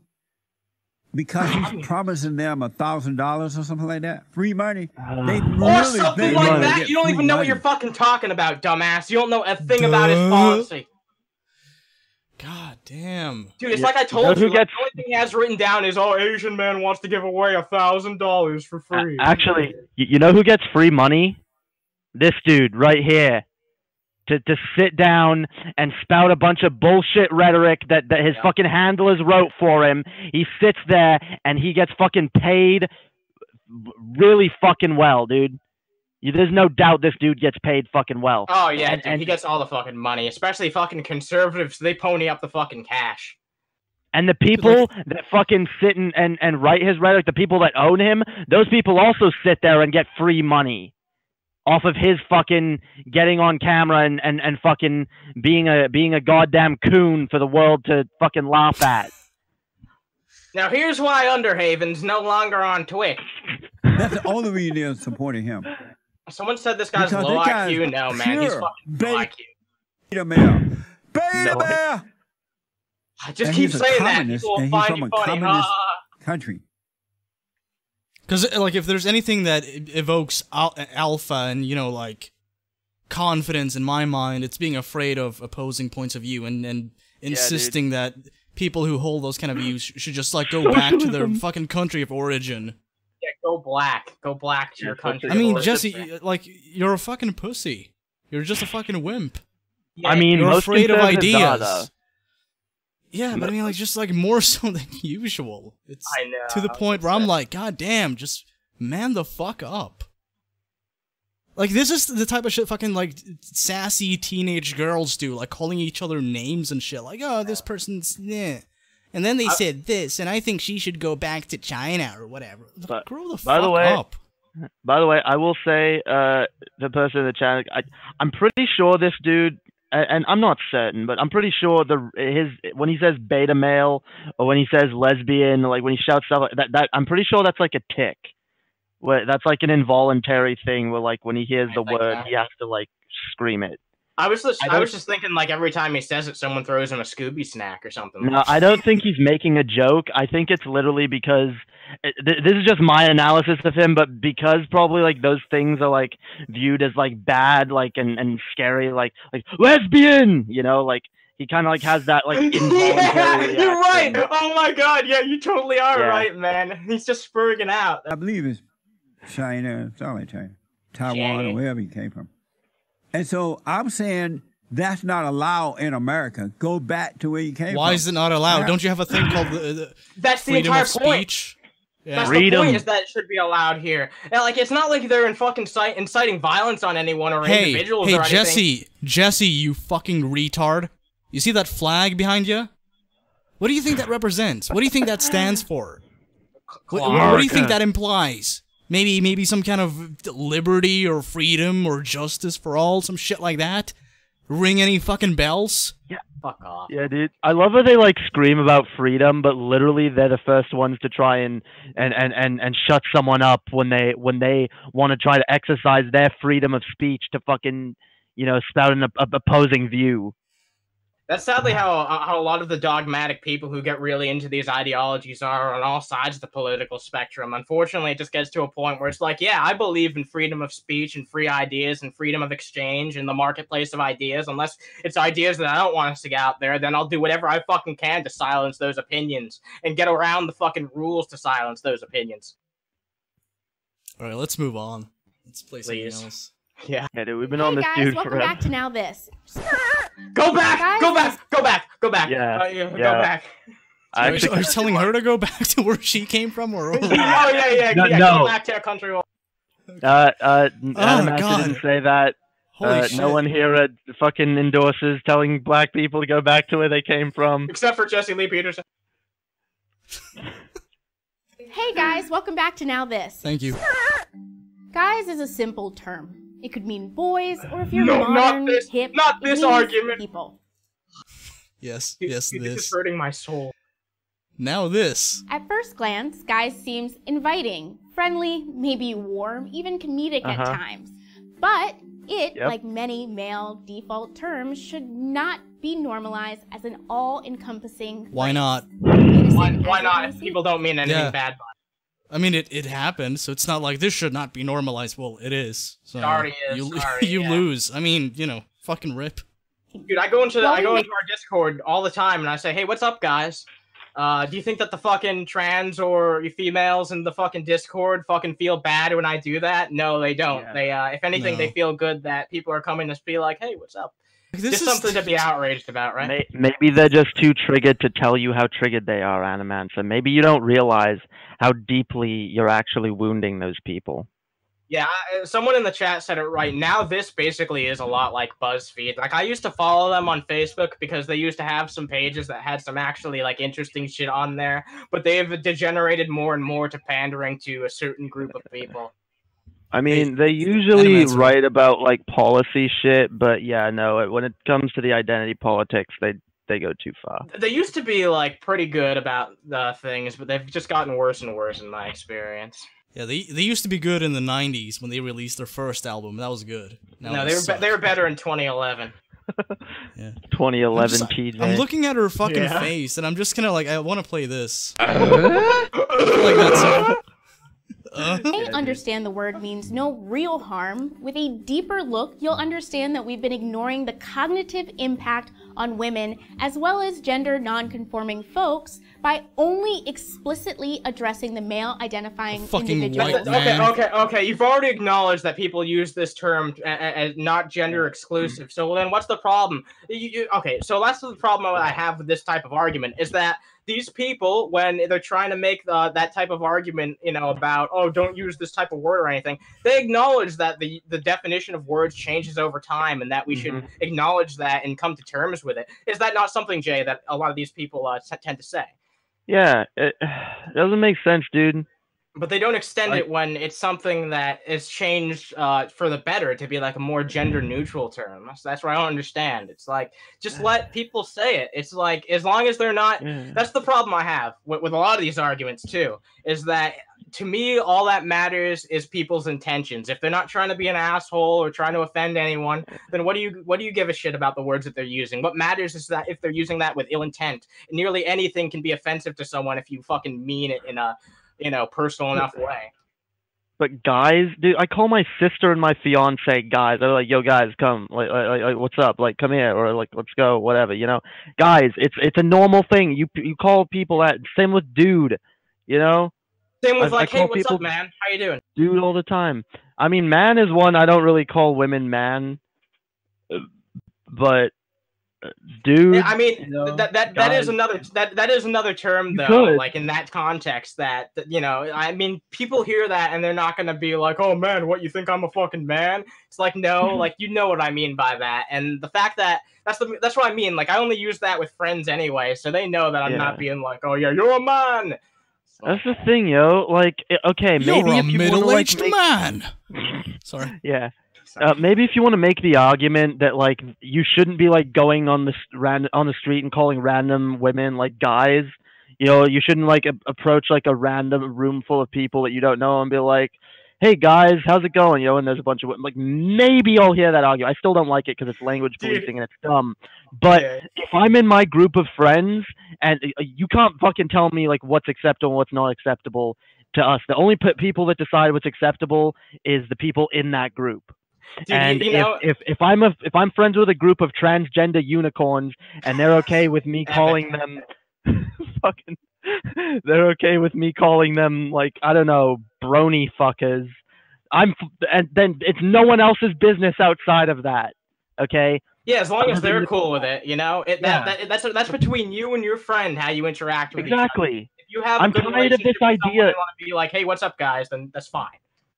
because he's promising them a thousand dollars or something like that, free money. They Or really something like that. You don't even know what you're fucking talking about, dumbass. You don't know a thing about his policy. God damn. Dude, it's Yeah. like I You told who you. like, gets- the only thing he has written down is, "Oh, Asian man wants to give away a thousand dollars for A- free." Actually, you, you know who gets free money? This dude right here. To, to sit down and spout a bunch of bullshit rhetoric that, that his Yeah. fucking handlers wrote for him. He sits there and he gets fucking paid really fucking well, dude. You, there's no doubt this dude gets paid fucking well. Oh yeah, And- dude, and- he gets all the fucking money, especially fucking conservatives. They pony up the fucking cash. And the people that fucking sit and, and, and write his rhetoric, the people that own him, those people also sit there and get free money off of his fucking getting on camera and, and, and fucking being a being a goddamn coon for the world to fucking laugh at. Now here's why Underhaven's no longer on Twitch. That's the only reason they're supporting him. Someone said this guy's Because low that guy IQ. No man, he's fucking bait. low IQ. Beta male. Beta No. male. I just And keep a saying that. communist, People will and he's find from you a funny. communist- Ah. Country. Because like, if there's anything that evokes al- alpha and you know like confidence in my mind, it's being afraid of opposing points of view and and insisting that people who hold those kind of views should just like go back to their fucking country of origin. Yeah, go black. Go black to your country. I mean. Jesse, like you're a fucking pussy. You're just a fucking wimp. Yeah, I mean, You're most afraid of conservatives are, ideas. Yeah, but I mean, like just like more so than usual. It's I know. to the point where I'm like, God damn, just man the fuck up. Like this is the type of shit fucking like sassy teenage girls do, like calling each other names and shit. Like, oh, this person's yeah. And then they said this, and I think she should go back to China or whatever. But- Grow the by fuck the way- up. By the way, I will say, uh, the person in the chat, I, I'm pretty sure this dude, a- and I'm not certain, but I'm pretty sure the his when he says beta male or when he says lesbian, like when he shouts stuff like that, that I'm pretty sure that's like a tick. Where that's like an involuntary thing where like when he hears I the think word, that- he has to like scream it. I was just, I I, was just thinking like every time he says it, someone throws him a Scooby snack or something. No, I don't think he's making a joke. I think it's literally because eh, th- this is just my analysis of him, but because probably like those things are like viewed as like bad, like and, and scary, like like lesbian, you know, like he kind of like has that like yeah, you're right. Oh my god, yeah, you totally are Yeah. right, man. He's just spurging out. I believe it's China, it's all like China, Taiwan, China. or wherever he came from. And so I'm saying that's not allowed in America. Go back to where you came Why from. is it not allowed? Yeah. Don't you have a thing called the, the That's the freedom entire of point. speech? Yeah. That's Freedom. the point is that it should be allowed here. And like, it's not like they're in fucking cite- inciting violence on anyone or hey, individuals hey, or anything. Jesse, Jesse, you fucking retard! You see that flag behind you? What do you think that represents? What do you think that stands for? What, what do you think that implies? Maybe, maybe some kind of liberty or freedom or justice for all, some shit like that. Ring any fucking bells? Yeah, Fuck off. Yeah, dude. I love how they like scream about freedom, but literally they're the first ones to try and and and and, and shut someone up when they when they want to try to exercise their freedom of speech to fucking you know spout an op- op- opposing view. That's sadly how how a lot of the dogmatic people who get really into these ideologies are on all sides of the political spectrum. Unfortunately, it just gets to a point where it's like, yeah, I believe in freedom of speech and free ideas and freedom of exchange and the marketplace of ideas. Unless it's ideas that I don't want us to get out there, then I'll do whatever I fucking can to silence those opinions and get around the fucking rules to silence those opinions. All right, let's move on. Let's play something Please. else. Yeah. Yeah, dude. We've been Hey on this guys, dude welcome forever. back to Now This. Go back! Guys, Go back! Go back! Go back! Yeah, Uh, yeah, Go back. I Are actually- are you telling her to go back to where she came from, or? oh yeah, yeah, No, yeah. no. Go back to our country. uh, uh, Adam actually God. didn't say that. Holy uh, shit! no one here uh, fucking endorses telling black people to go back to where they came from. Except for Jesse Lee Peterson. Hey guys, welcome back to Now This. Thank you. Guys is a simple term. It could mean boys, or if you're No, not modern, this- hip, not this argument. People. Yes, You- yes, you- This is hurting my soul. Now this. At first glance, guys seems inviting, friendly, maybe warm, even comedic Uh-huh. at times. But it, Yep. like many male default terms, should not be normalized as an all-encompassing. Why not? Why, why not? If people don't mean anything Yeah. bad by I mean, it, it happened, so it's not like this should not be normalized. Well, it is. So It already is, You, sorry, you yeah. lose. I mean, you know, fucking rip. Dude, I go into Well, I go into our Discord all the time and I say, hey, what's up, guys? Uh, do you think that the fucking trans or females in the fucking Discord fucking feel bad when I do that? No, they don't. Yeah. They, uh, if anything, No. they feel good that people are coming to be like, hey, what's up? This Just is something to be outraged about, right? May- Maybe they're just too triggered to tell you how triggered they are, Animan. So maybe you don't realize how deeply you're actually wounding those people. Yeah, uh, someone in the chat said it right. Now this basically is a lot like BuzzFeed. Like I used to follow them on Facebook because they used to have some pages that had some actually like interesting shit on there, but they've degenerated more and more to pandering to a certain group of people. I mean, they usually Animan's- write about like policy shit, but yeah, no. When it comes to the identity politics, they they go too far. They used to be like pretty good about the things, but they've just gotten worse and worse in my experience. Yeah, they they used to be good in the '90s when they released their first album. That was good. Now no, they were be- they were better in 2011. yeah. 2011 I'm, just- TJ. I'm looking at her fucking Yeah. face, and I'm just kind of like, I want to play this. I feel like that's. Uh-huh. may understand the word means no real harm, with a deeper look, you'll understand that we've been ignoring the cognitive impact on women as well as gender non-conforming folks by only explicitly addressing the male identifying Fucking individuals. white Okay, man. okay, okay. You've already acknowledged that people use this term uh, uh, as not gender exclusive. So then, what's the problem? You, you, okay, so that's the problem I have with this type of argument is that these people, when they're trying to make the, that type of argument, you know, about oh, don't use this type of word or anything, they acknowledge that the the definition of words changes over time, and that we should acknowledge that and come to terms with it. Is that not something, Jae, that a lot of these people uh, t- tend to say? Yeah, it doesn't make sense, dude. But they don't extend Like- it when it's something that is changed uh, for the better to be like a more gender neutral term. That's, that's what I don't understand. It's like just let people say it. It's like as long as they're not. That's the problem I have with, with a lot of these arguments too. Is that to me all that matters is people's intentions. If they're not trying to be an asshole or trying to offend anyone, then what do you what do you give a shit about the words that they're using? What matters is that if they're using that with ill intent, nearly anything can be offensive to someone if you fucking mean it in a you know personal enough way. But guys, dude, I call my sister and my fiance guys. They're like, "Yo, guys, come, like, like, like, what's up? Like, come here, or like, let's go, whatever." You know, guys, it's it's a normal thing. You you call people that. Same with dude. You know, Same with I- I like, hey, what's people- up, man? How you doing? dude all the time. I mean, man is one I don't really call women man, uh, but dude. Yeah, I mean you know, that that that is another that that is another term though. Like in that context, that, that you know, I mean, people hear that and they're not gonna be like, "Oh man, what you think I'm a fucking man?" It's like, no, mm-hmm. like you know what I mean by that. And the fact that that's the that's what I mean. Like I only use that with friends anyway, so they know that I'm Yeah. not being like, "Oh yeah, you're a man." So- That's the thing, yo. Like, i- okay, You're maybe a if you want to like, middle-aged make, man. Sorry. yeah. Uh, maybe if you want to make the argument that like you shouldn't be like going on the ran- on the street and calling random women like guys, you know, you shouldn't like a- approach like a random room full of people that you don't know and be like, "Hey guys, how's it going?" You know, and there's a bunch of women. Like maybe I'll hear that argument. I still don't like it because it's language policing and it's dumb. But Yeah. if I'm in my group of friends and uh, you can't fucking tell me like what's acceptable and what's not acceptable to us. The only p- people that decide what's acceptable is the people in that group. Dude, and you know- if, if if I'm a if I'm friends with a group of transgender unicorns and they're okay with me calling them fucking they're okay with me calling them like I don't know brony fuckers. I'm and then it's no one else's business outside of that. Okay? Yeah, as long as they're cool with it, you know, it, Yeah. that, that that's that's between you and your friend how you interact with. Exactly. If you have a I'm good tired of this relationship with someone idea- want to be like, "Hey, what's up, guys?" Then that's fine.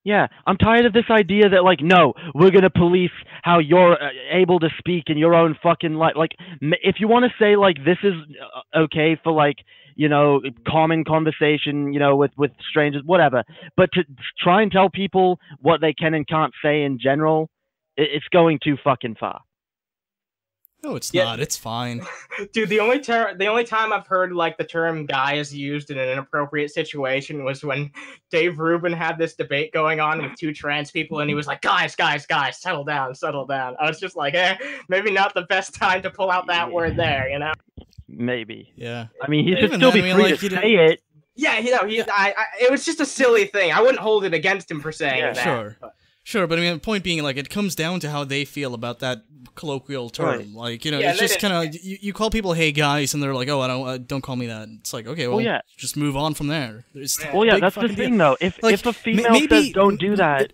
Yeah, I'm tired of this idea that like, no, we're gonna police how you're uh, able to speak in your own fucking life. Like, if you want to say like this is uh, okay for like, you know, common conversation, you know, with with strangers, whatever. But to try and tell people what they can and can't say in general, it's going too fucking far. No, it's Yeah. not. It's fine. Dude, the only ter- the only time I've heard like the term "guy" is used in an inappropriate situation was when Dave Rubin had this debate going on with two trans people, and he was like, "Guys, guys, guys, settle down, settle down." I was just like, "Eh, maybe not the best time to pull out that word there," you know? Maybe. Yeah. I mean, he should still be I mean, free like, to you don't- say it. Yeah, you know, he, I, I, it was just a silly thing. I wouldn't hold it against him for saying Yeah. that. Sure. but- Sure, but I mean, the point being, like, it comes down to how they feel about that colloquial term. Right. Like, you know, Yeah, it's just kind of you, you call people "hey guys" and they're like, "Oh, I don't, uh, don't call me that." It's like, okay, well, yeah. just move on from there. It's Yeah. a Well, yeah, that's the fucking deal. thing though. If Like, if a female maybe- says don't do that,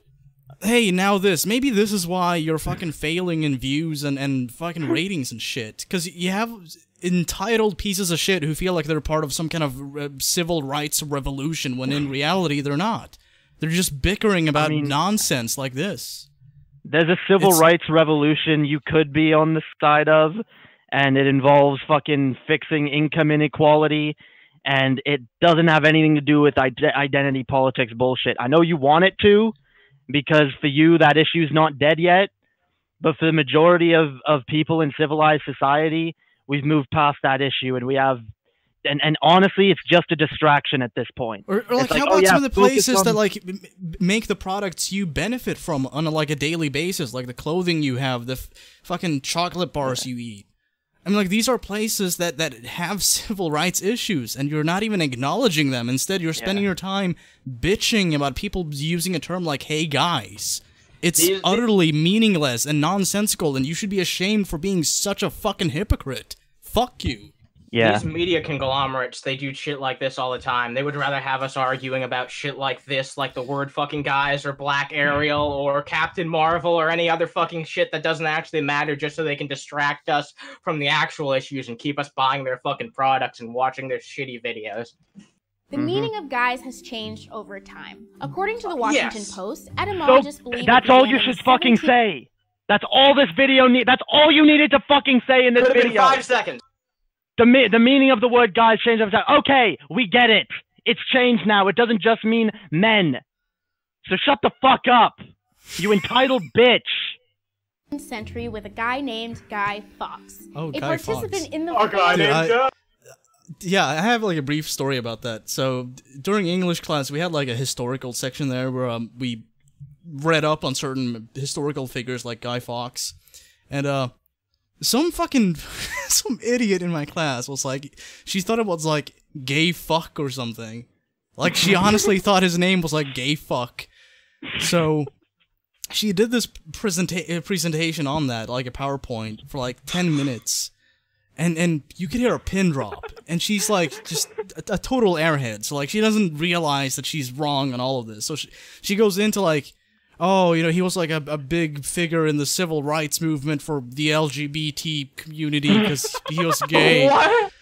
Hey, now this. Maybe this is why you're fucking failing in views and, and fucking ratings and shit. Because you have entitled pieces of shit who feel like they're part of some kind of uh, civil rights revolution when in reality they're not. They're just bickering about mean- nonsense like this. there's a civil It's- rights revolution you could be on the side of, and it involves fucking fixing income inequality, and it doesn't have anything to do with ide- identity politics bullshit. I know you want it to, because for you that issue's not dead yet, but for the majority of, of people in civilized society, we've moved past that issue, and we have. And, and honestly, it's just a distraction at this point. Or, or like, like, how oh, about yeah, some of the places that like make the products you benefit from on a, like a daily basis, like the clothing you have, the f- fucking chocolate bars you eat. I mean, like these are places that that have civil rights issues, and you're not even acknowledging them. Instead, you're spending your time bitching about people using a term like "Hey guys." It's These- utterly meaningless and nonsensical, and you should be ashamed for being such a fucking hypocrite. Fuck you. Yeah. These media conglomerates, they do shit like this all the time. They would rather have us arguing about shit like this, like the word fucking guys or Black Ariel mm. or Captain Marvel or any other fucking shit that doesn't actually matter just so they can distract us from the actual issues and keep us buying their fucking products and watching their shitty videos. The mm-hmm. meaning of guys has changed over time. According to the Washington Yes. Post, So believe that's all you in the should fucking say. That's all this video need. That's all you needed to fucking say in this Could have been five seconds. The me- the meaning of the word guys changed over time. Okay, we get it. It's changed now. It doesn't just mean men. So shut the fuck up, you entitled bitch. century with a guy named Guy Fawkes. Oh, a Guy participant Fawkes. in the Oh, God, Dude, named I- Doug. Yeah, I have like a brief story about that. So during English class, we had like a historical section there where um, we read up on certain historical figures like Guy Fawkes, and uh, some fucking some idiot in my class was like, she thought it was like gay fuck or something. Like she honestly thought his name was like gay fuck. So she did this presenta- uh, presentation on that, like a PowerPoint, for like ten minutes and and you could hear a pin drop and she's like just a, a total airhead so like she doesn't realize that she's wrong on all of this so she, she goes into like oh you know he was like a, a big figure in the civil rights movement for the lgbt community because he was gay. What?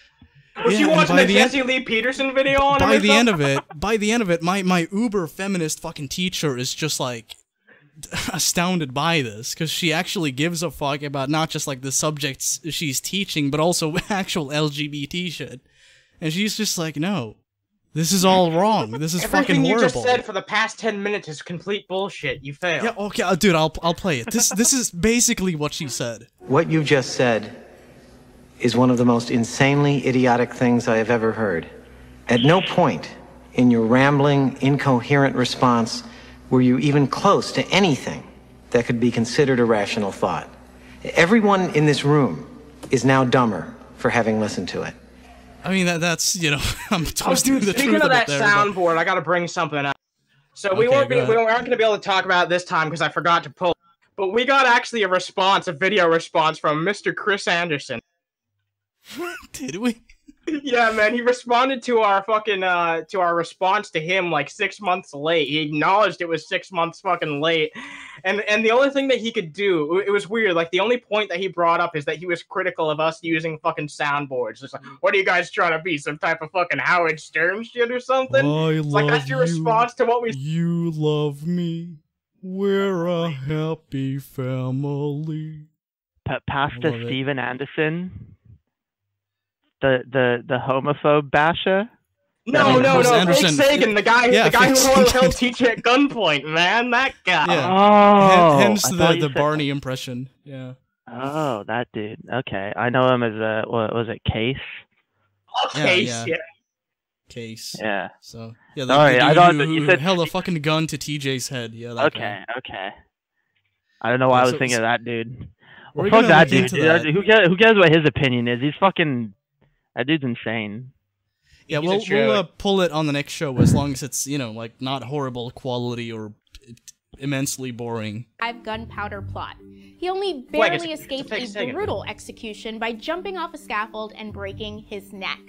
Was Yeah, you watching the the end- Jesse Lee Peterson video on by the end of it by the end of it my my uber feminist fucking teacher is just like astounded by this because she actually gives a fuck about not just like the subjects she's teaching but also actual lgbt shit. And she's just like no this is all wrong this is Everything fucking horrible. you just said for the past 10 minutes is complete bullshit. You failed. yeah okay uh, dude i'll i'll play it this this is basically what she said What you just said is one of the most insanely idiotic things I have ever heard. At no point in your rambling, incoherent response were you even close to anything that could be considered a rational thought. Everyone in this room is now dumber for having listened to it. I mean that that's you know i'm Oh, twisting dude, the speaking truth of that there but- soundboard, I gotta bring something up. So we Okay, weren't go gonna, we aren't going to be able to talk about it this time because I forgot to pull. But we got actually a response, a video response from Mr. Chris Anderson. did we yeah, man, he responded to our fucking uh to our response to him like six months late. He acknowledged it was six months fucking late, and and the only thing that he could do, it was weird. Like the only point that he brought up is that he was critical of us using fucking soundboards. It's like, what are you guys trying to be, some type of fucking Howard Stern shit or something? I It's like that's your you. response to what we You love me. We're a happy family. Pa- love Pastor it. Steven Anderson, the the the homophobe basher. No, mean, no, Chris no. Anderson- Fake Sagan, the guy, Yeah, the guy who Fake will Sagan. help teach you at gunpoint, man. That guy. Yeah. Oh, Hen- Hence the, the said- Barney impression. Yeah. Oh, that dude. Okay, I know him as a what was it, Case? Okay, yeah. shit. Case. Yeah. So yeah, the, Sorry, the I dude thought who, that you who said- held a fucking gun to TJ's head. Yeah. That Okay, guy. okay. I don't know why Yeah, I was so- thinking so- of that dude. Well, fuck that dude. dude. that. Who cares? Who cares what his opinion is? He's fucking. That dude's insane. Yeah, He's we'll we'll uh, pull it on the next show as long as it's you know like not horrible quality or immensely boring. live gunpowder plot. He only Wait, barely it's- it's a escaped fake a Sagan. brutal execution by jumping off a scaffold and breaking his neck.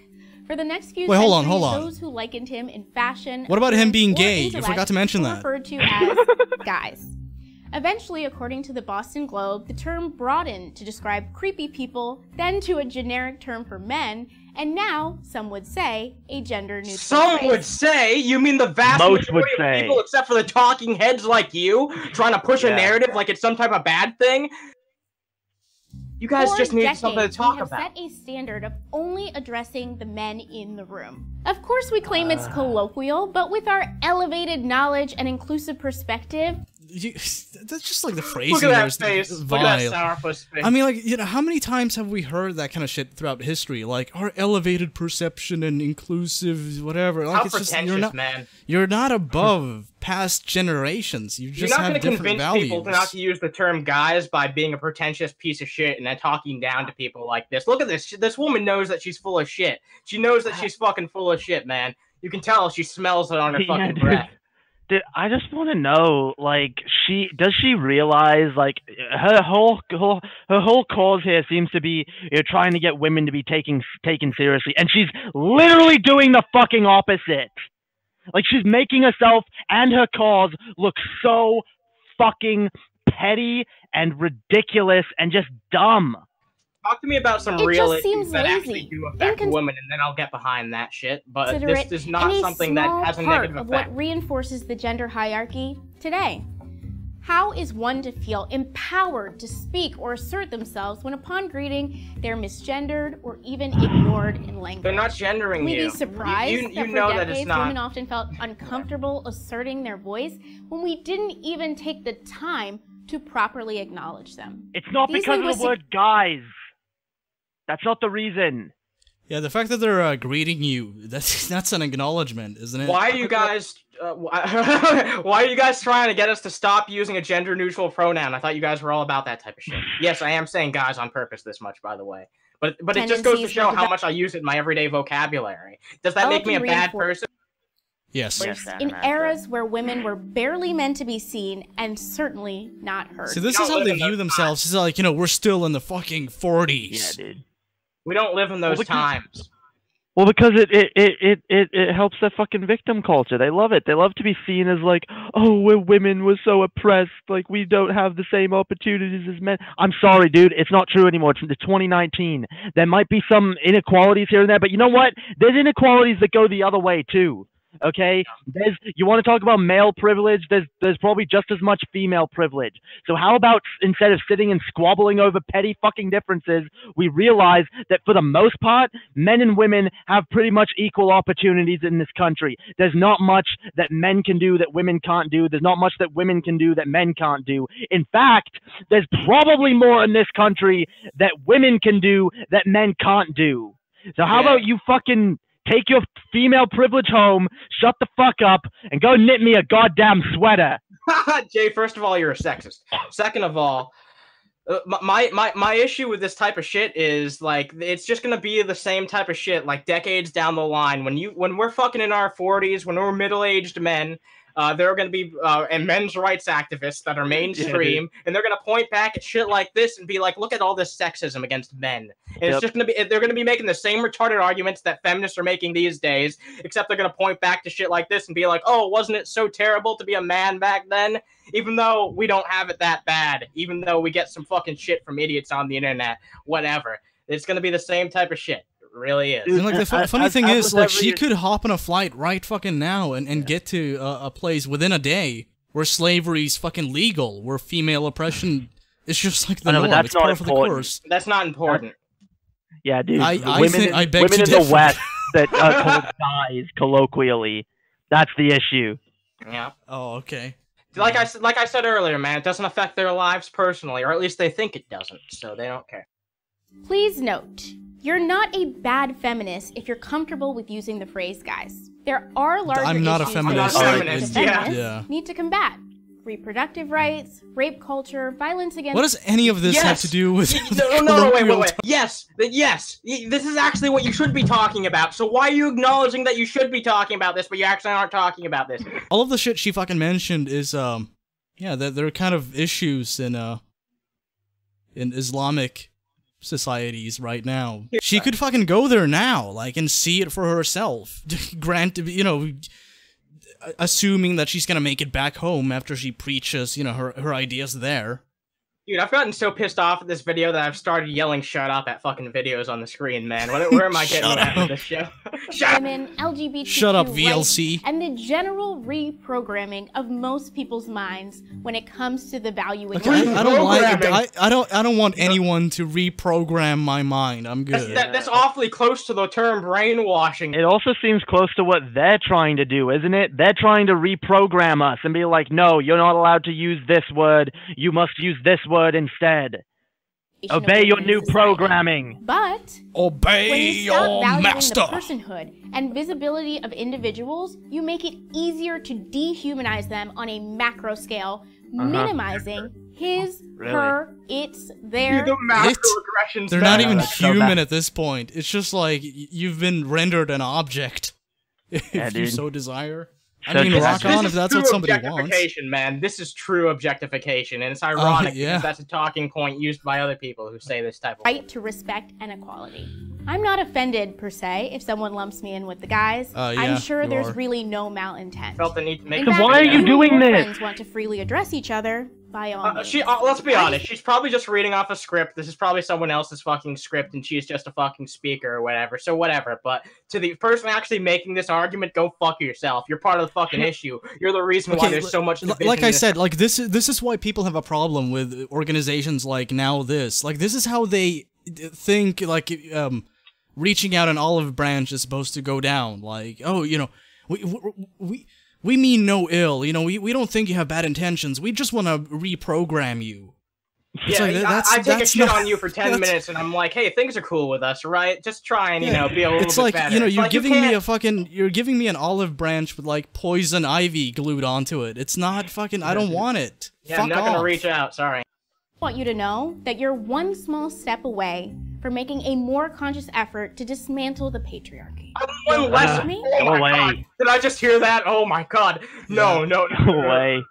For the next few Wait, hold on, hold on. those who likened him in fashion. What about him being gay? You intellect forgot to mention that. Referred to as guys. Eventually, according to the Boston Globe, the term broadened to describe creepy people, then to a generic term for men, and now, some would say, a gender neutral Some phrase. would say, you mean the vast Most would majority of say. people, except for the talking heads like you, trying to push a narrative like it's some type of bad thing. You guys For just need decades, something to talk we talk have about. set a standard of only addressing the men in the room. Of course, we claim it's ah. colloquial, but with our elevated knowledge and inclusive perspective, You, that's just like the phrasing. Look at there that is face. Look at that sourpuss face. I mean, like, you know, how many times have we heard that kind of shit throughout history? Like, our elevated perception and inclusive, whatever. Like, How it's just, you're not, man. you're not above past generations. You just You're just not have going to different convince values. people to not to use the term guys by being a pretentious piece of shit and then talking down to people like this. Look at this. This woman knows that she's full of shit. She knows that she's fucking full of shit, man. You can tell she smells it on her Yeah, fucking dude. breath. I just want to know, like, she does she realize, like, her whole her, her whole cause here seems to be you know, trying to get women to be taken taken seriously, and she's literally doing the fucking opposite. Like, she's making herself and her cause look so fucking petty and ridiculous and just dumb. Talk to me about some It real just issues seems that lazy, actually do affect incons- women, and then I'll get behind that shit. But this is not something that has a part negative of effect. what reinforces the gender hierarchy today. How is one to feel empowered to speak or assert themselves when upon greeting they're misgendered or even ignored in language? They're not gendering Can we you. be surprised You, you, that you for decades that it's not. women often felt uncomfortable asserting their voice when we didn't even take the time to properly acknowledge them? It's not These because of the word guys. That's not the reason. Yeah, the fact that they're uh, greeting you, that's that's an acknowledgement, isn't it? Why are you guys? Uh, why, why are you guys trying to get us to stop using a gender-neutral pronoun? I thought you guys were all about that type of shit. Yes, I am saying guys on purpose this much, by the way. But but it just goes to show how much I use it in my everyday vocabulary. Does that make me a bad person? Yes. Yes, in eras where women were barely meant to be seen and certainly not heard. So this is how they view themselves. It's like you know we're still in the fucking 40s. Yeah, dude. We don't live in those because- times. Well, because it it, it, it, it it helps their fucking victim culture. They love it. They love to be seen as like, oh, we're women, we're so oppressed, like we don't have the same opportunities as men. I'm sorry, dude, it's not true anymore. It's, it's 2019. There might be some inequalities here and there, but you know what? There's inequalities that go the other way too. Okay, there's you want to talk about male privilege. There's there's probably just as much female privilege. So how about instead of sitting and squabbling over petty fucking differences, we realize that for the most part, men and women have pretty much equal opportunities in this country. There's not much that men can do that women can't do. There's not much that women can do that men can't do. In fact, there's probably more in this country that women can do that men can't do. So how Yeah. about you fucking take your female privilege home, shut the fuck up, and go knit me a goddamn sweater. Jae, first of all, you're a sexist. Second of all, uh, my my my issue with this type of shit is like it's just gonna be the same type of shit like decades down the line when you when we're fucking in our 40s when we're middle-aged men uh, there are going to be uh, and men's rights activists that are mainstream, and they're going to point back at shit like this and be like, "Look at all this sexism against men." And it's just going to be they're going to be making the same retarded arguments that feminists are making these days, except they're going to point back to shit like this and be like, "Oh, wasn't it so terrible to be a man back then?" Even though we don't have it that bad, even though we get some fucking shit from idiots on the internet, whatever. It's going to be the same type of shit. It really is. And like the fu- funny I- thing I is, was like she used- could hop on a flight right fucking now and, and get to a, a place within a day where slavery's fucking legal, where female oppression is just like the know, norm. that's it's not part of the important. course. That's not important. Yeah, dude. I- I women think- in, I beg women to in the. West that are called guys colloquially. That's the issue. Yeah. Oh, okay. Like I said, like I said earlier, man, it doesn't affect their lives personally, or at least they think it doesn't, so they don't care. Please note, you're not a bad feminist if you're comfortable with using the phrase guys. There are larger I'm not a issues feminist. that not a we feminist, feminists yeah. need to combat. Reproductive rights, rape culture, violence against What does any of this have to do with? Y- the no, no, no, wait, wait, wait. Yes, yes. This is actually what you should be talking about. So why are you acknowledging that you should be talking about this, but you actually aren't talking about this? all of the shit she fucking mentioned is um yeah there, there are kind of issues in uh in islamic societies right now. She could fucking go there now like and see it for herself. Grant you know assuming that she's gonna make it back home after she preaches you know her, her ideas there Dude, I've gotten so pissed off at this video that I've started yelling "shut up" at fucking videos on the screen, man. What, where am I getting Shut at up. with this show? Shut up. women, LGBTQ Shut up, rights, VLC. and the general reprogramming of most people's minds when it comes to the value and okay, I, I don't like I, I don't I don't want anyone to reprogram my mind i'm That's, good that, that's awfully close to the term brainwashing. It also seems close to what they're trying to do, isn't it? They're trying to reprogram us and be like, no, you're not allowed to use this word. You must use this word instead. Obey your new society. programming. But Obey when you stop your valuing master. the personhood and visibility of individuals, you make it easier to dehumanize them on a macro scale, uh-huh. minimizing his, oh, Really? her, its, their. the macroaggressions. They're not even that's so human bad. at this point. It's just like you've been rendered an object. If Yeah, you so desire. I So mean, this rock is- This on is if that's true what somebody wants. objectification, man. This is true objectification, and it's oh, ironic yeah. because that's a talking point used by other people who say this type of. right to respect and equality. I'm not offended per se if someone lumps me in with the guys. Uh, yeah, I'm sure there's are. really no malintent. Felt the need to make. In fact, why are video. you doing this? Friends want to freely address each other by all Uh, means. she, uh, let's be honest. She's probably just reading off a script. This is probably someone else's fucking script, and she's just a fucking speaker or whatever. So whatever. But to the person actually making this argument, go fuck yourself. You're part of the fucking issue. You're the reason why there's so much. Like I said, like this is this is why people have a problem with organizations like Now This. Like this is how they think like um reaching out an olive branch is supposed to go down. Like, oh, you know, we we we, we mean no ill. You know, we, we don't think you have bad intentions. We just want to reprogram you. It's Yeah, like, I- that's- I, take a shit not- on you for ten minutes, and I'm like, "Hey, things are cool with us, right? Just try and you Yeah. know be a little It's bit like better." you know you're like, giving me a fucking you're giving me an olive branch with like poison ivy glued onto it. It's not fucking. I don't want it. Yeah, Fuck I'm not off. gonna reach out. Sorry. I want you to know that you're one small step away from making a more conscious effort to dismantle the patriarchy. I'm one less. Uh, me? oh Go my away. god! Did I just hear that? Oh my god! No, no, no, No no, no. way.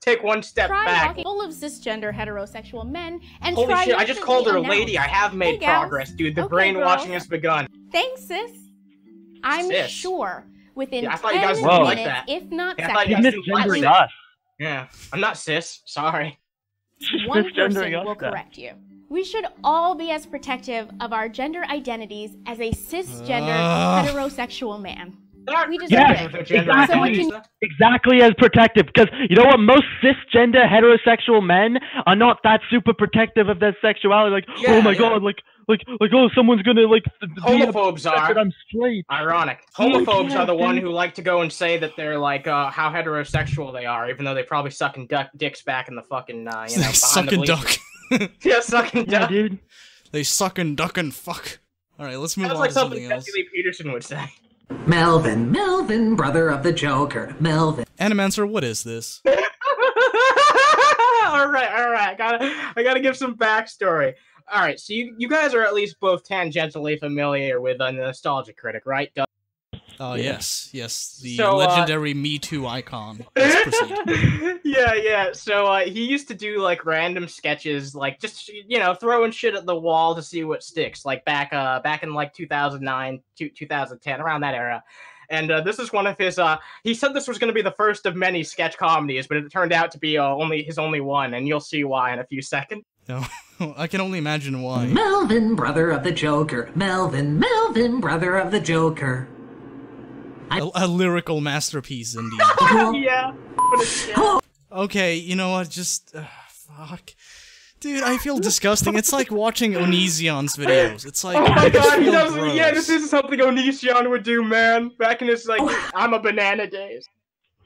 Take one step Try back. full of cisgender heterosexual men and Holy try shit! I just called her a lady. I have made Hey, progress, dude. The Okay, brainwashing girls. has begun. Thanks, sis. I'm Sis. sure within Yeah, I thought 10 you guys didn't like that. if not Yeah, I thought you He's guys seconds, like us. Yeah, I'm not cis. Sorry. One person will correct you. We should all be as protective of our gender identities as a cisgender Ugh. heterosexual man. We just Yes, With their gender exactly. So though. Exactly as protective, because you know what? Most cisgender heterosexual men are not that super protective of their sexuality. Like, Yeah, oh my yeah. god, like, like, like, oh, someone's gonna like Homophobes are. that I'm straight. Ironic. Homophobes are the one who like to go and say that they're like uh, how heterosexual they are, even though they probably sucking duck dicks back in the fucking uh, you know behind suck the and bleachers. duck. Yeah, sucking Yeah, duck. dude. They suck and duck and fuck. All right, let's move That's on like to something something else. Jesse Lee Peterson would say. Melvin, Melvin, brother of the Joker. Melvin. Animancer, what is this? all right, all right. I gotta, I gotta give some backstory. All right, so you, you guys are at least both tangentially familiar with a nostalgia critic, right? Doug? Oh yes, yes, the So, uh, legendary Me Too icon. Yeah, yeah. So uh, he used to do like random sketches, like just you know throwing shit at the wall to see what sticks. Like back, uh, back in like 2009, two- 2010, around that era. And uh, this is one of his. Uh, he said this was going to be the first of many sketch comedies, but it turned out to be uh, only his only one, and you'll see why in a few seconds. No, I can only imagine why. Melvin, brother of the Joker. Melvin, Melvin, brother of the Joker. A, a lyrical masterpiece indeed. yeah. But it's, yeah. Okay, you know what? Just uh, fuck, dude. I feel disgusting. It's like watching Onision's videos. It's like Oh my god, he does, yeah, this is something Onision would do, man. Back in his like, I'm a banana days.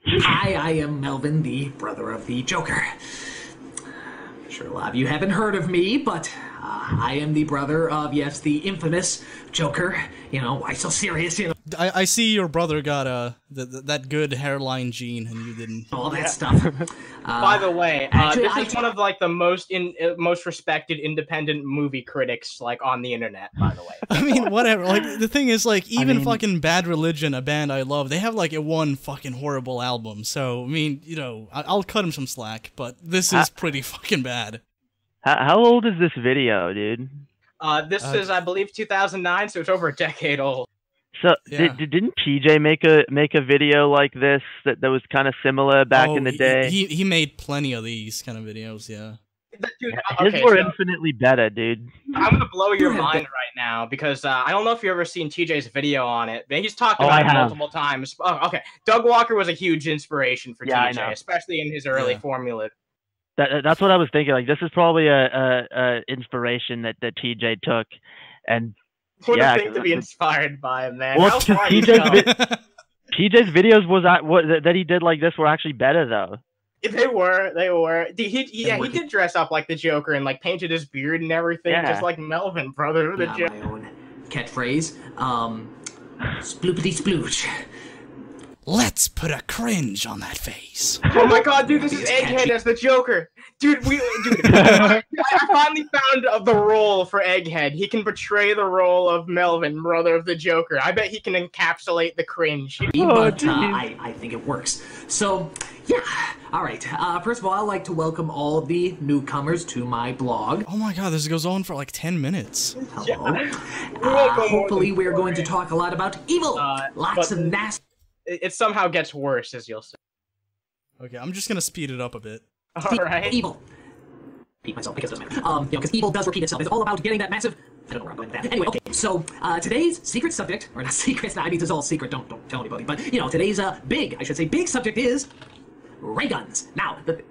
Hi, I am Melvin, the brother of the Joker. I'm Sure, a lot of you haven't heard of me, but uh, I am the brother of, yes, the infamous Joker. You know, why so serious? You know, I, I see your brother got uh, th- th- that good hairline gene, and you didn't. all that stuff. Uh, By the way, uh, actually, this I- is one of like the most in uh, most respected independent movie critics like on the internet. By the way, I mean, whatever. Like the thing is, like even mean- fucking Bad Religion, a band I love, they have like a one fucking horrible album. So I mean, you know, I- I'll cut him some slack, but this is pretty fucking bad. How, how old is this video, dude? uh, this Uh, is I believe 2009, so it's over a decade old. So Yeah. did, didn't PJ make a make a video like this that, that was kind of similar back Oh, in the he- day? he he made plenty of these kind of videos. Yeah. Dude, uh, His were so infinitely better, dude. I'm gonna blow your mind right now because uh, I don't know if you've ever seen TJ's video on it, but he's talked Oh, about I it have. multiple times. Oh, okay, Doug Walker was a huge inspiration for Yeah, I TJ, know. especially in his early Yeah. formula. That, that's what I was thinking. Like this is probably a, a, a inspiration that, that TJ took, and What Yeah, a thing to be inspired by, man. Well, How it's 'cause far you TJ's go. vi- TJ's videos was that what that he did like this were actually better though. They were, they were. He, he, yeah, he did dress up like the Joker and like painted his beard and everything, Yeah. just like Melvin, brother the Yeah, Joker. my own catchphrase. Um, sploopity splooch. Let's put a cringe on that face. Oh my god, dude, this is Egghead as the Joker. Dude, we, dude, I finally found uh, the role for Egghead. He can portray the role of Melvin, brother of the Joker. I bet he can encapsulate the cringe. but uh, I, I think it works. So, yeah. All right. Uh, first of all, I'd like to welcome all the newcomers to my blog. Oh my god, this goes on for like 10 minutes. Hello. won't Uh, hopefully, we're going to talk a lot about evil. Uh, Lots of nasty. It, it somehow gets worse, as you'll see. Okay, I'm just gonna speed it up a bit. Alright. evil. Repeat myself because it doesn't matter. Um, you know, because evil does repeat itself. It's all about getting that massive. I don't know where I'm going with that. Anyway, okay. So uh, today's secret subject, or not secret. I mean, it's all secret. Don't don't tell anybody. But you know, today's uh big. I should say big subject is ray guns. Now the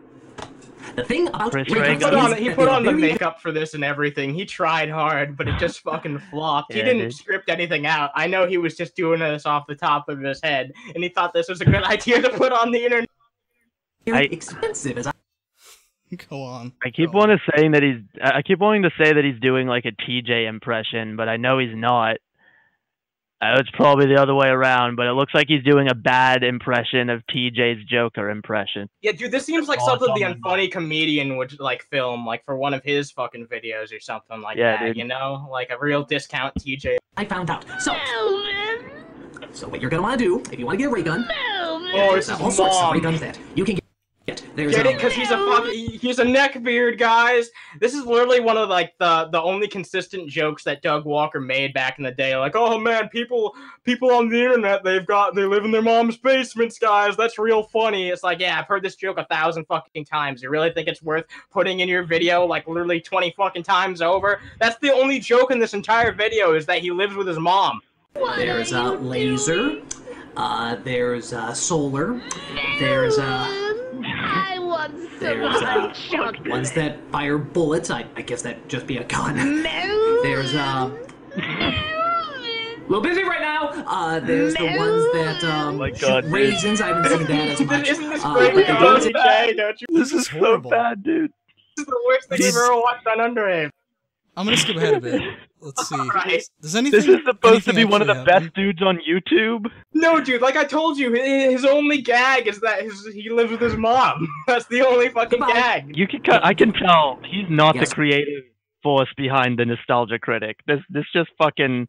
the thing about Chris ray Ray He guns put guns. on, he put on the makeup for this and everything. He tried hard, but it just fucking flopped. he didn't dude. script anything out. I know he was just doing this off the top of his head, and he thought this was a good idea to put on the internet. I- expensive. As I Go on. I keep Go wanting to saying that he's. I I keep wanting to say that he's doing like a TJ impression, but I know he's not. Uh, it's probably the other way around, but it looks like he's doing a bad impression of TJ's Joker impression. Yeah, dude, this seems like Oh, something the unfunny comedian would like film, like for one of his fucking videos or something like Yeah, that. dude. You know, like a real discount TJ. I found out. So. So what you're gonna want to do if you want to get a ray gun? Oh, There's it's uh, his all sorts of ray guns that you can get. There's Get it? Because he's a fucking he's a neckbeard, guys. This is literally one of like the the only consistent jokes that Doug Walker made back in the day. Like, oh man, people people on the internet they've got they live in their mom's basements, guys. That's real funny. It's like, yeah, I've heard this joke a thousand fucking times. You really think it's worth putting in your video like literally twenty fucking times over? That's the only joke in this entire video is that he lives with his mom. There's a laser. Uh, there's uh, solar. There's uh, I want some there's uh, hot chocolate. ones that fire bullets. I, I guess that'd just be a gun. There's uh, a little busy right now. Uh, there's the ones that um, Oh my shoot God, dude. raisins. I haven't seen that as much. Isn't this Uh, great? but they do- Jae, don't you? This is horrible. so bad, dude. This is the worst thing This- we've ever watched on Underage. I'm gonna skip ahead a bit. Let's see. Alright. Does anything? This is supposed to be one of the happen? best dudes on YouTube. No, dude, like I told you, his only gag is that his, he lives with his mom. That's the only fucking Goodbye. gag. You can, cut- I can tell he's not Yes. the creative force behind the nostalgia critic. This, this just fucking.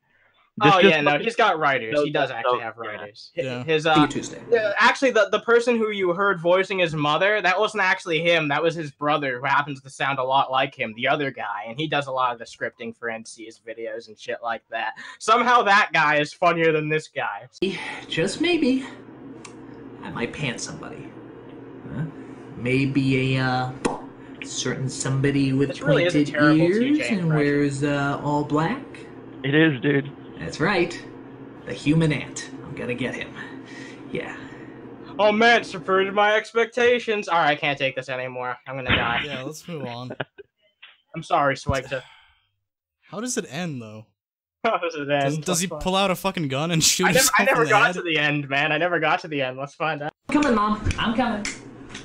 This Oh just yeah, no, he's got writers. He does actually have writers. Yeah. His See uh, Tuesday. uh, actually, the the person who you heard voicing his mother, that wasn't actually him. That was his brother, who happens to sound a lot like him, the other guy, and he does a lot of the scripting for NC's videos and shit like that. Somehow that guy is funnier than this guy. Just maybe, I might pant somebody. Huh? Maybe a uh, certain somebody with This pointed terrible ears and impression. wears uh, all black. It is, dude. That's right, the human ant. I'm gonna get him. Yeah. Oh man, it subverted my expectations. All right, I can't take this anymore. I'm gonna die. Yeah, let's move on. I'm sorry, Swagta. How does it end though? How does it end? does he Let's pull out a fucking gun and shoot I never, I never in the got head? to the end, man. I never got to the end. Let's find out. I'm coming, mom. I'm coming.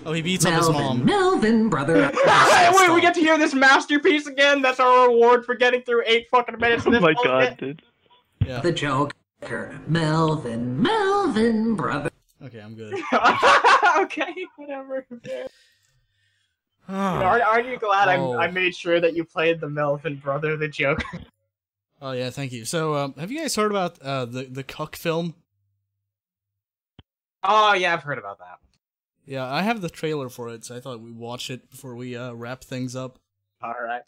Oh, he beats up his Melvin, mom. Melvin, brother. Wait, we get to hear this masterpiece again. That's our reward for getting through eight fucking minutes. Oh of this my bullshit? god, dude. Yeah. the Joker. Melvin, Melvin, brother. Okay, I'm good. okay, whatever. who cares? oh aren't, aren't you glad Oh. I, I made sure that you played the Melvin brother, the Joker? Oh, yeah, thank you. So, um, have you guys heard about uh, the the Cuck film? Oh yeah, I've heard about that. Yeah, I have the trailer for it, so I thought we'd watch it before we uh, wrap things up. All right. Right.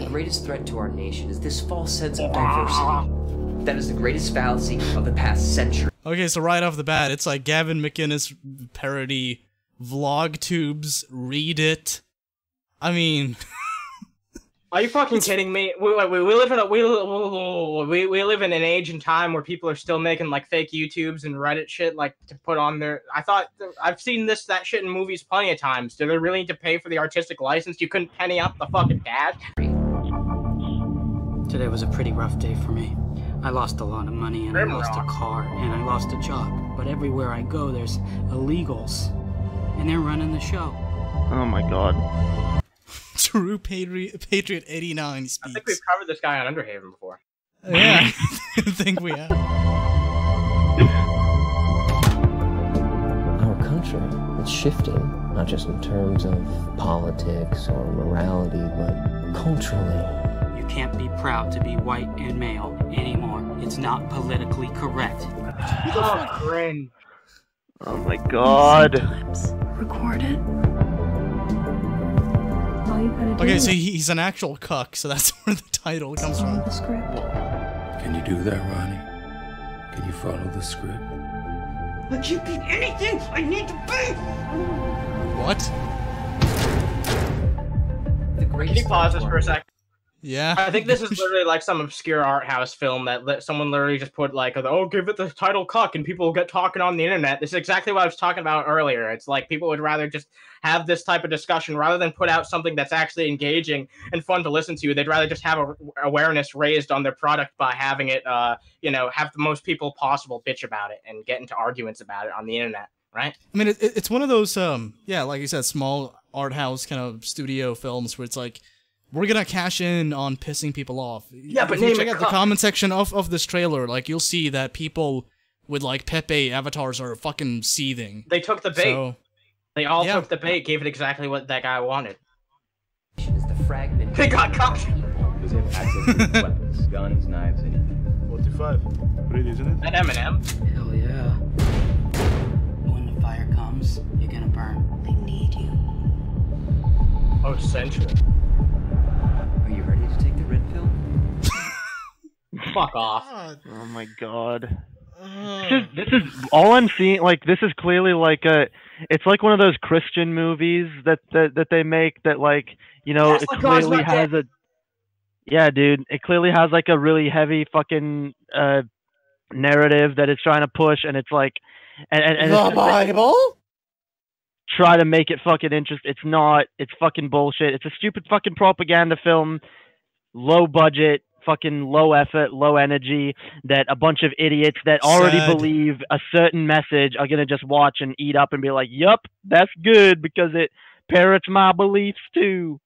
The greatest threat to our nation is this false sense of diversity. That is the greatest fallacy of the past century. Okay, so right off the bat, it's like Gavin McInnes parody vlog tubes. Read it. I mean, Are you fucking kidding me? We, we, we live in a we, we we live in an age and time where people are still making like fake YouTubes and Reddit shit like to put on their. I thought I've seen this that shit in movies plenty of times. Do they really need to pay for the artistic license? You couldn't penny up the fucking cash. Today was a pretty rough day for me. I lost a lot of money and I lost a car and I lost a job. But everywhere I go, there's illegals. And they're running the show. Oh my god. True Patriot, Patriot 89 speaks. I think we've covered this guy on Underhaven before. Uh, yeah, I think we have. Our country is shifting, not just in terms of politics or morality, but culturally. You can't be proud to be white and male anymore. It's not politically correct. Oh, cringe. Oh my god. Record Okay, so he- he's an actual cuck, so that's where the title comes follow from. the script. Can you do that, Ronnie? Can you follow the script? I can't be anything I need to be! What? Can you pause this for a sec? Yeah. I think this is literally like some obscure art house film that someone literally just put like, oh, give it the title "cuck" and people will get talking on the internet. This is exactly what I was talking about earlier. It's like people would rather just have this type of discussion rather than put out something that's actually engaging and fun to listen to. They'd rather just have a, awareness raised on their product by having it, uh, you know, have the most people possible bitch about it and get into arguments about it on the internet, right? I mean, it- it's one of those, um, yeah, like you said, small art house kind of studio films where it's like, we're gonna cash in on pissing people off. Yeah, but if you check it out the comment section of, of this trailer, like you'll see that people with like Pepe avatars are fucking seething. They took the bait. So They all Yeah. took the bait, gave it exactly what that guy wanted. The fragment. They got caught. Because they have access to weapons, guns, knives, anything. 45. Great, isn't it? That Eminem. Hell yeah. When the fire comes, you're gonna burn. They need you. Oh, sensual. Fuck off. Oh my god. This is, this is all I'm seeing. Like this is clearly like a. It's like one of those Christian movies that that, that they make that like you know Yes, it clearly Not has a. Yeah, dude. It clearly has like a really heavy fucking uh narrative that it's trying to push, and it's like, and and, and it's just, like, Bible? try to make it fucking interest. It's not. It's fucking bullshit. It's a stupid fucking propaganda film, low budget, fucking low effort, low energy. That a bunch of idiots that already Sad. believe a certain message are gonna just watch and eat up and be like, "Yup, that's good because it parrots my beliefs too."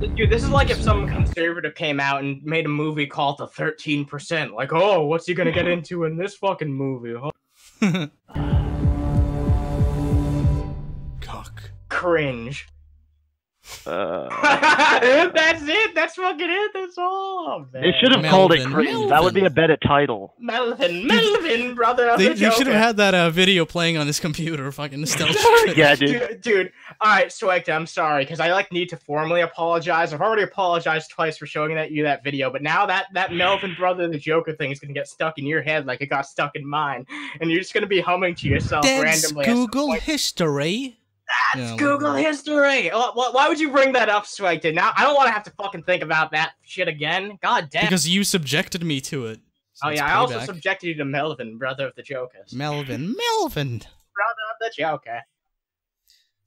Dude, this is like if some conservative came out and made a movie called The 13%. Like, oh, what's he gonna get into in this fucking movie? Huh? Cock. Cringe. Uh, That's it. That's fucking it. That's all. Man. they should have called it Melvin. That would be a better title. Melvin, Melvin, brother of They, the they should have had that uh, video playing on his computer, fucking nostalgia. Yeah, dude. dude, dude. All right, Swagta, I'm sorry because I like need to formally apologize. I've already apologized twice for showing that you that video, but now that that Melvin brother the Joker thing is gonna get stuck in your head like it got stuck in mine, and you're just gonna be humming to yourself That's randomly. Google point. history. That's Yeah, Google like- history. Wh- wh- Why would you bring that up, Swagta? Now I don't want to have to fucking think about that shit again. God damn. Because you subjected me to it. So oh it's yeah, I also subjected you to Melvin, brother of the Joker. Melvin, Melvin. Brother of the Joker.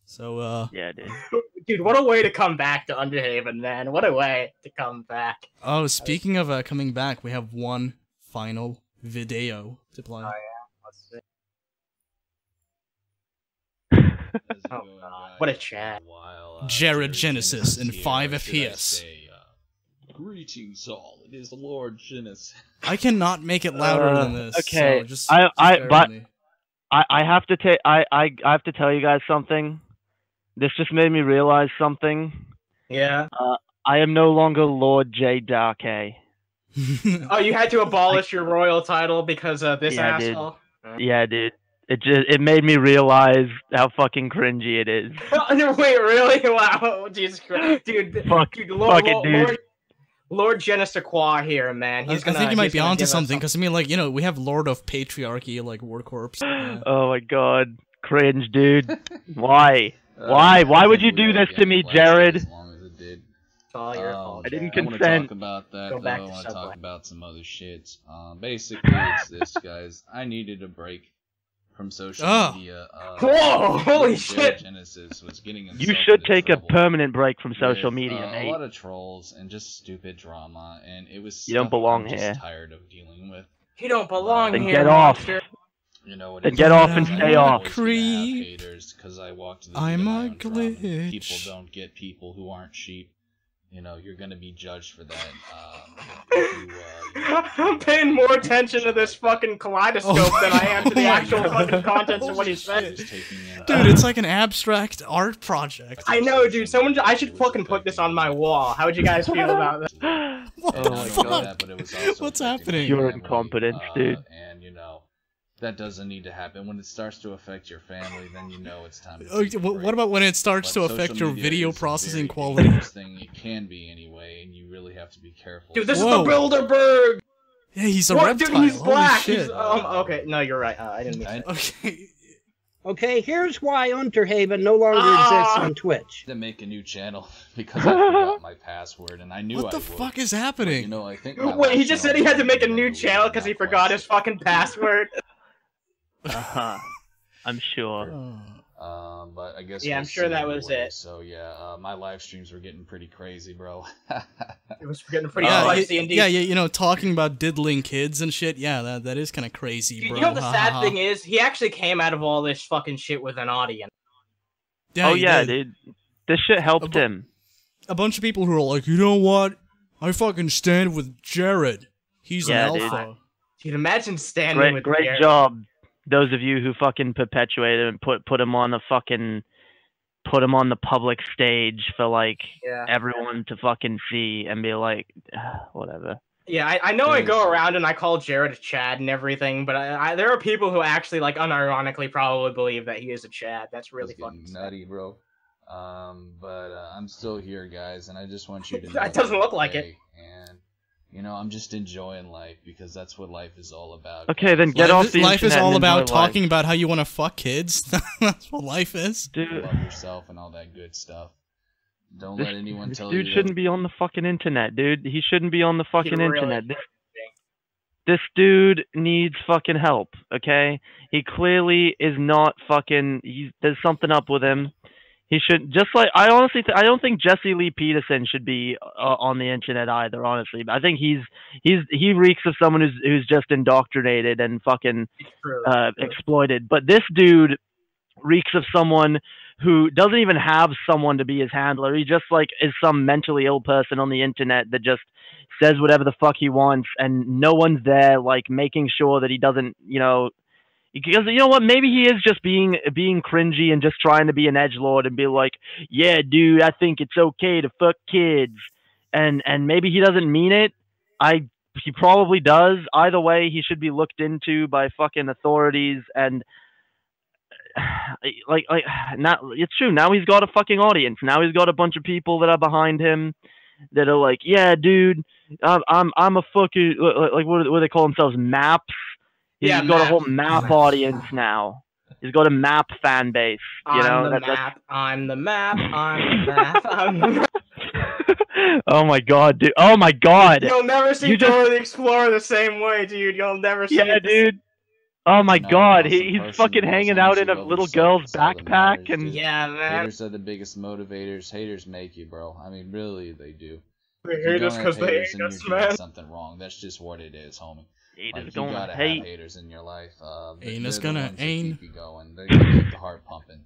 So, uh, Yeah, dude. Dude, what a way to come back to Underhaven, man. What a way to come back. oh, speaking of uh, coming back, we have one final video to play. Oh, Let's see. Oh what a chat. Jared Genesis in 5 FPS. Greetings all, it is Lord Genesis. I cannot make it louder Uh, than this. Okay, so just, I, I, but. I, I have to take, I, I, I have to tell you guys something. This just made me realize something. Yeah. Uh, I am no longer Lord Jae Darké Oh, you had to abolish your royal title because of this Yeah, dude. asshole? Yeah, dude. It just, it made me realize how fucking cringy it is. Wait, really? Wow, Jesus Christ, dude. Fuck- dude, Lord, fuck it, dude. Lord, Lord Genesequa here, man. I, He's I gonna. I think you might be gonna onto something because I mean, like you know, we have Lord of Patriarchy, like War Corps. Yeah. Uh, oh my god, cringe, dude. Why? Uh, Why? Why would you do this to me, Jared? It's all your um, fault. I didn't I want to consent. talk about that Go though. I want to talk about some other shit. Um, basically, it's this, guys. I needed a break from social Ah. media. Uh, Whoa, holy shit. Genesis was getting You should take a permanent break from social with, media, uh, mate. A lot of trolls and just stupid drama, and it was. You don't belong I'm just here. tired of dealing with. You don't belong Then here. get off. You know what? Then get off and stay off. always gonna Creep. haters 'cause I walk to the I'm beat a own drum, and glitch. People don't get people who aren't sheep. You know, you're gonna be judged for that. Um, you, uh, you I'm paying more attention to this fucking kaleidoscope Oh than I am to the actual God. fucking contents of what he said. just taking in Dude, it's like an abstract art project. I know, dude. Someone, I should fucking put this on my wall. How would you guys feel about that? What And the not fuck? that, but it was What's affecting my happening? Pure family, incompetence, uh, dude. And you know, that doesn't need to happen. When it starts to affect your family, then you know it's time. To Oh, take a what about when it starts But to affect your video is processing very quality? Thing it can be anyway, and you really have to be careful. Dude, this Whoa. is the Bilderberg. Yeah, he's a What, reptile. dude? He's Holy black. shit. He's, um, okay, no, you're right. Uh, I didn't mean to. Okay. Okay, here's why Unterhaven no longer Ah! exists on Twitch. to make a new channel because I forgot my password, and I knew What I the fuck is But, happening? you know, I think. Wait, he just said he had to make a new channel because he forgot his fucking password. Uh-huh. I'm sure. Um, but I guess Yeah, I'm sure that was anyway. it. So yeah, uh, my live streams were getting pretty crazy, bro. It was getting pretty yeah, spicy indeed. yeah, yeah, you know, talking about diddling kids and shit. Yeah, that that is kind of crazy, Dude, bro. you know the sad thing is? He actually came out of all this fucking shit with an audience. Yeah, oh yeah, did. dude. This shit helped bu- him. A bunch of people who are like, you know what? I fucking stand with Jared. He's Yeah, an dude. alpha. Dude, imagine standing Great, with great Jared. job, those of you who fucking perpetuated and put put him on the fucking put him on the public stage for like Yeah. everyone to fucking see and be like, whatever. Yeah, I, I know I go around and I call Jared a Chad and everything, but I, I, there are people who actually, like, unironically probably believe that he is a Chad. That's really It's fucking getting sad. nutty, bro. Um, but uh, I'm still here, guys, and I just want you to. It know doesn't look like it. And you know, I'm just enjoying life because that's what life is all about. Okay, then get life off is, the life is all and about enjoy life. talking about how you want to fuck kids. That's what life is. Dude, love yourself and all that good stuff. Don't this, let anyone tell dude you. Dude shouldn't be on the fucking internet, dude. He shouldn't be on the fucking really internet. This, this dude needs fucking help, okay? He clearly is not fucking. He's, there's something up with him. He shouldn't. just like I honestly th- I don't think Jesse Lee Peterson should be uh, on the internet either. Honestly, But I think he's he's he reeks of someone who's who's just indoctrinated and fucking uh, exploited. But this dude reeks of someone who doesn't even have someone to be his handler. He just like is some mentally ill person on the internet that just says whatever the fuck he wants, and no one's there like making sure that he doesn't, you know. Because you know what, maybe he is just being being cringy and just trying to be an edge lord and be like, yeah, dude, I think it's okay to fuck kids, and and maybe he doesn't mean it. I he probably does. Either way, he should be looked into by fucking authorities and like like now it's true. Now he's got a fucking audience. Now he's got a bunch of people that are behind him that are like, yeah, dude, I'm I'm, I'm a fucking like what what do they call themselves maps. He's Yeah, got a whole maps. map audience now. He's got a map fan base. You I'm know, the that, map. I'm the map. I'm the map. I'm the map. oh my god, dude. Oh my god. You'll never see You just- Dora the Explorer the same way, dude. You'll never see. Yeah, it the dude. Oh my No, god, he, he's fucking hanging out in a little girl's That's all that backpack and. Yeah, man. Haters are the biggest motivators. Haters make you, bro. I mean, really, they do. They hate don't us have 'cause they hate us, man. something wrong. That's just what it is, homie. Haters Like, you gonna gotta hate. have haters in your life. Uh, th- Ain't they're us gonna ones that ain't. keep you going. They're gonna keep the heart pumping.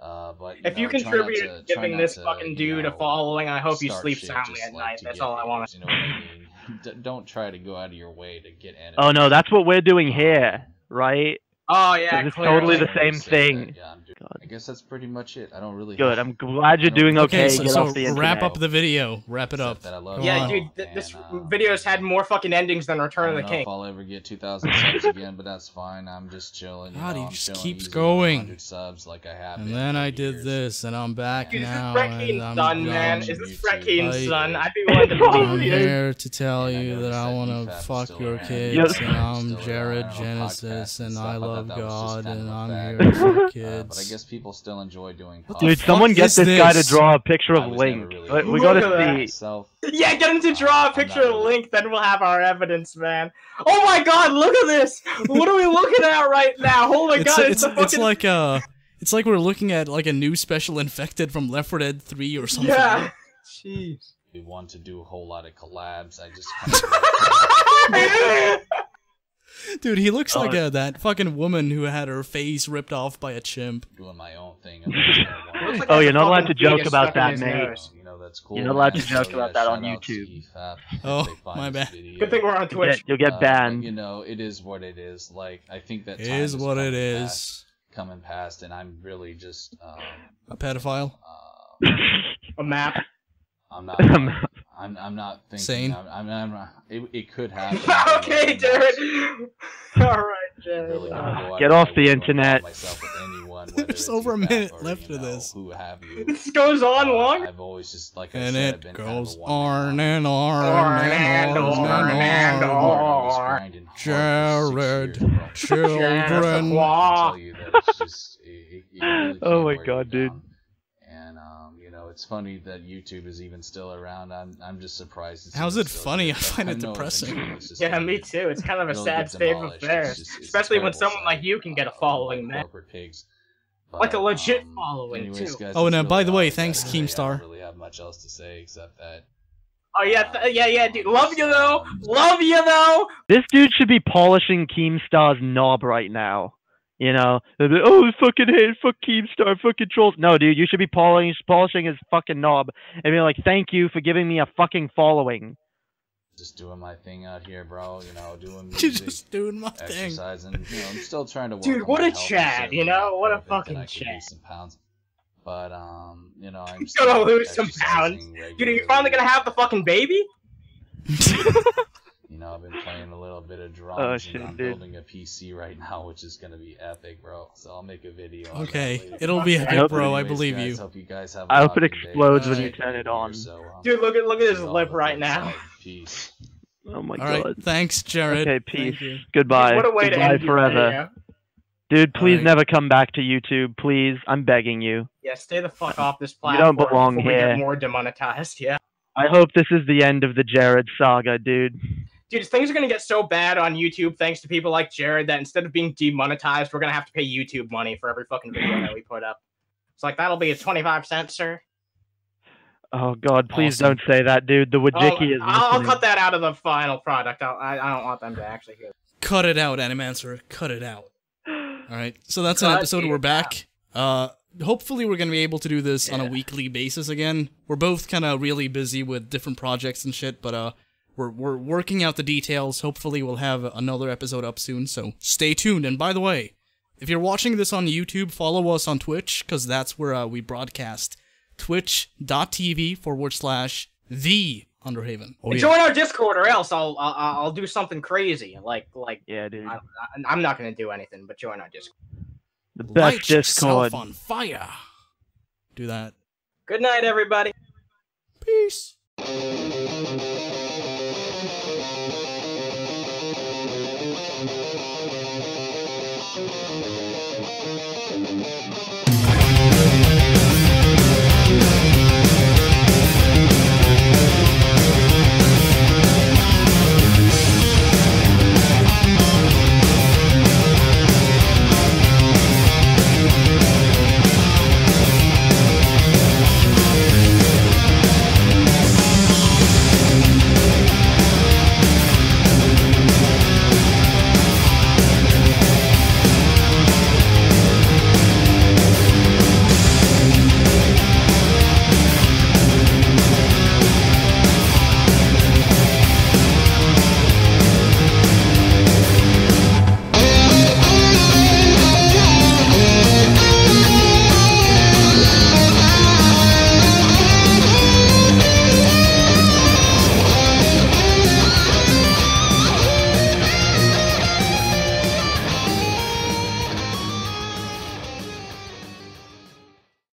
Uh, but If you, you know, try not contribute to- to giving this to, fucking you dude a following, I hope you sleep soundly at like night. That's get all I want haters, You know I mean? D- don't try to go out of your way to get enemies. Oh no, that's what we're doing here, right? Oh yeah, It's totally the same thing. Yeah, I'm I guess that's pretty much it. I don't really. Good. have- I'm glad you're doing okay. Okay, so, Get so off the wrap up the video. Wrap it up. that I love Yeah, on. dude, th- And, this uh, video's had more fucking endings than Return of don't the know King. if I'll ever get 2,000 subs again, but that's fine. I'm just chilling. You God, know, he I'm just keeps going. 100 subs like I have. And then I did years. this, and I'm back Dude, is this now, Brett and Keen's I'm son, man? done. Is this Brett I- son? I'd be willing to I'm here to tell you that I want to fuck your kids, and I'm Jared Genesis, and and. I I love that was just God, and I'm here for fuck Uh, but I kids, I guess people still enjoy doing. Dude, someone get is this, guy to draw a picture of Link. really we Look gotta at that. see. myself. Yeah, get him to draw a picture of Link, then we'll have our evidence, man. Oh my god, look at this! What are we looking at right now? Oh my it's god, it's, it's, a fucking... it's like uh it's like we're looking at like a new special infected from Left 4 Dead 3 or something. Yeah. Jeez. We want to do a whole lot of collabs. I just kind of Dude, he looks Oh, like uh, that fucking woman who had her face ripped off by a chimp. doing my own thing. and I just kinda want- Looks like Oh, you're not allowed to joke about that, his mate. You know that's cool. You're not allowed to man. joke So, about that on shout out to YouTube. EFAP Oh, my bad. video. Good thing we're on Twitch. you'll get Uh, banned. You know, it is what it is. Like I think that It time is what it is. it and is. passed- Come and past, and I'm really just. Um, A pedophile. uh, A map. I'm not. I'm. I'm not thinking. Sane. I'm. I'm, I'm not, it, it could happen. okay, Jared. Alright, Jared. really gonna go out Get off the internet. involve Myself with anyone, There's it's over a minute or, left you of this. Who have you? This goes on Uh, long? I've always just like I And said, I've it been kind of goes a one-man on and on On and and on on and and on. I was on. grinding hard for Jared, six children. I tell you that it's just, it, it, it really Oh my God, dude. down. And um, you know, it's funny that YouTube is even still around. I'm, I'm just surprised. It's How's it funny? here. I find it know depressing. eventually it's just Yeah, gonna me too. It's kind of a sad state of affairs. It's just- it's a Especially when terrible someone like you can get a uh, following, like man. corporate pigs. Like a legit um, following, anyways, too. guys, Oh, and that's uh, by the way, thanks, to say. I Keemstar. don't really have much else to say except that. Oh yeah, th- yeah, yeah, dude. Love you though. Love you though. This dude should be polishing Keemstar's knob right now. You know, They'll be, oh, fucking hate, fuck Keemstar, fucking trolls. No, dude, you should be polishing, polishing his fucking knob and be like, thank you for giving me a fucking following. just doing my thing out here, bro. You know, doing You're music, just doing my thing. exercising. You know, I'm still trying to work. Dude, what a health. I'm Chad, certainly you know? What a confident that fucking I could Chad. lose some pounds, but um, you know, I'm still gonna lose some pounds. exercising Dude, are you regularly. finally gonna have the fucking baby? You know, I've been playing a little bit of drums. Oh, and I'm dude. building a PC right now, which is gonna be epic, bro. So I'll make a video. Okay, later. it'll be epic, Nope. bro. I believe guys, you. Hope you guys have. a I hope it lovely day. explodes when you turn it on. So, um, Dude, look at look at his lip right now. side. Peace. Oh my All right, god. thanks, Jared. Okay, peace. you. Goodbye. What a way to Goodbye end your forever. video. Dude, please Alright. never come back to YouTube, please. I'm begging you. Yeah, stay the fuck off this platform. You don't belong before we here. get more demonetized. Yeah. I hope this is the end of the Jared saga, dude. Dude, things are gonna get so bad on YouTube thanks to people like Jared that instead of being demonetized, we're gonna have to pay YouTube money for every fucking video that we put up. It's like that'll be a twenty-five cents, sir. Oh god, please Awesome. don't say that, dude. The Oh, Wajiki is I'll, I'll cut that out of the final product. I'll, I I don't want them to actually hear. Cut it out, Animancer. Cut it out. All right. So that's an episode. We're back. Uh, hopefully we're gonna be able to do this on a weekly basis again. We're both kind of really busy with different projects and shit, but uh, we're we're working out the details. Hopefully we'll have another episode up soon. So stay tuned. And by the way, if you're watching this on YouTube, follow us on Twitch because that's where uh, we broadcast. Twitch.tv forward slash the Underhaven. Oh, yeah. Join our Discord, or else I'll I'll, I'll do something crazy. Like like Yeah, dude. I, I, I'm not gonna do anything, but join our Discord. The best Light Discord. yourself on fire. Do that. Good night, everybody. Peace.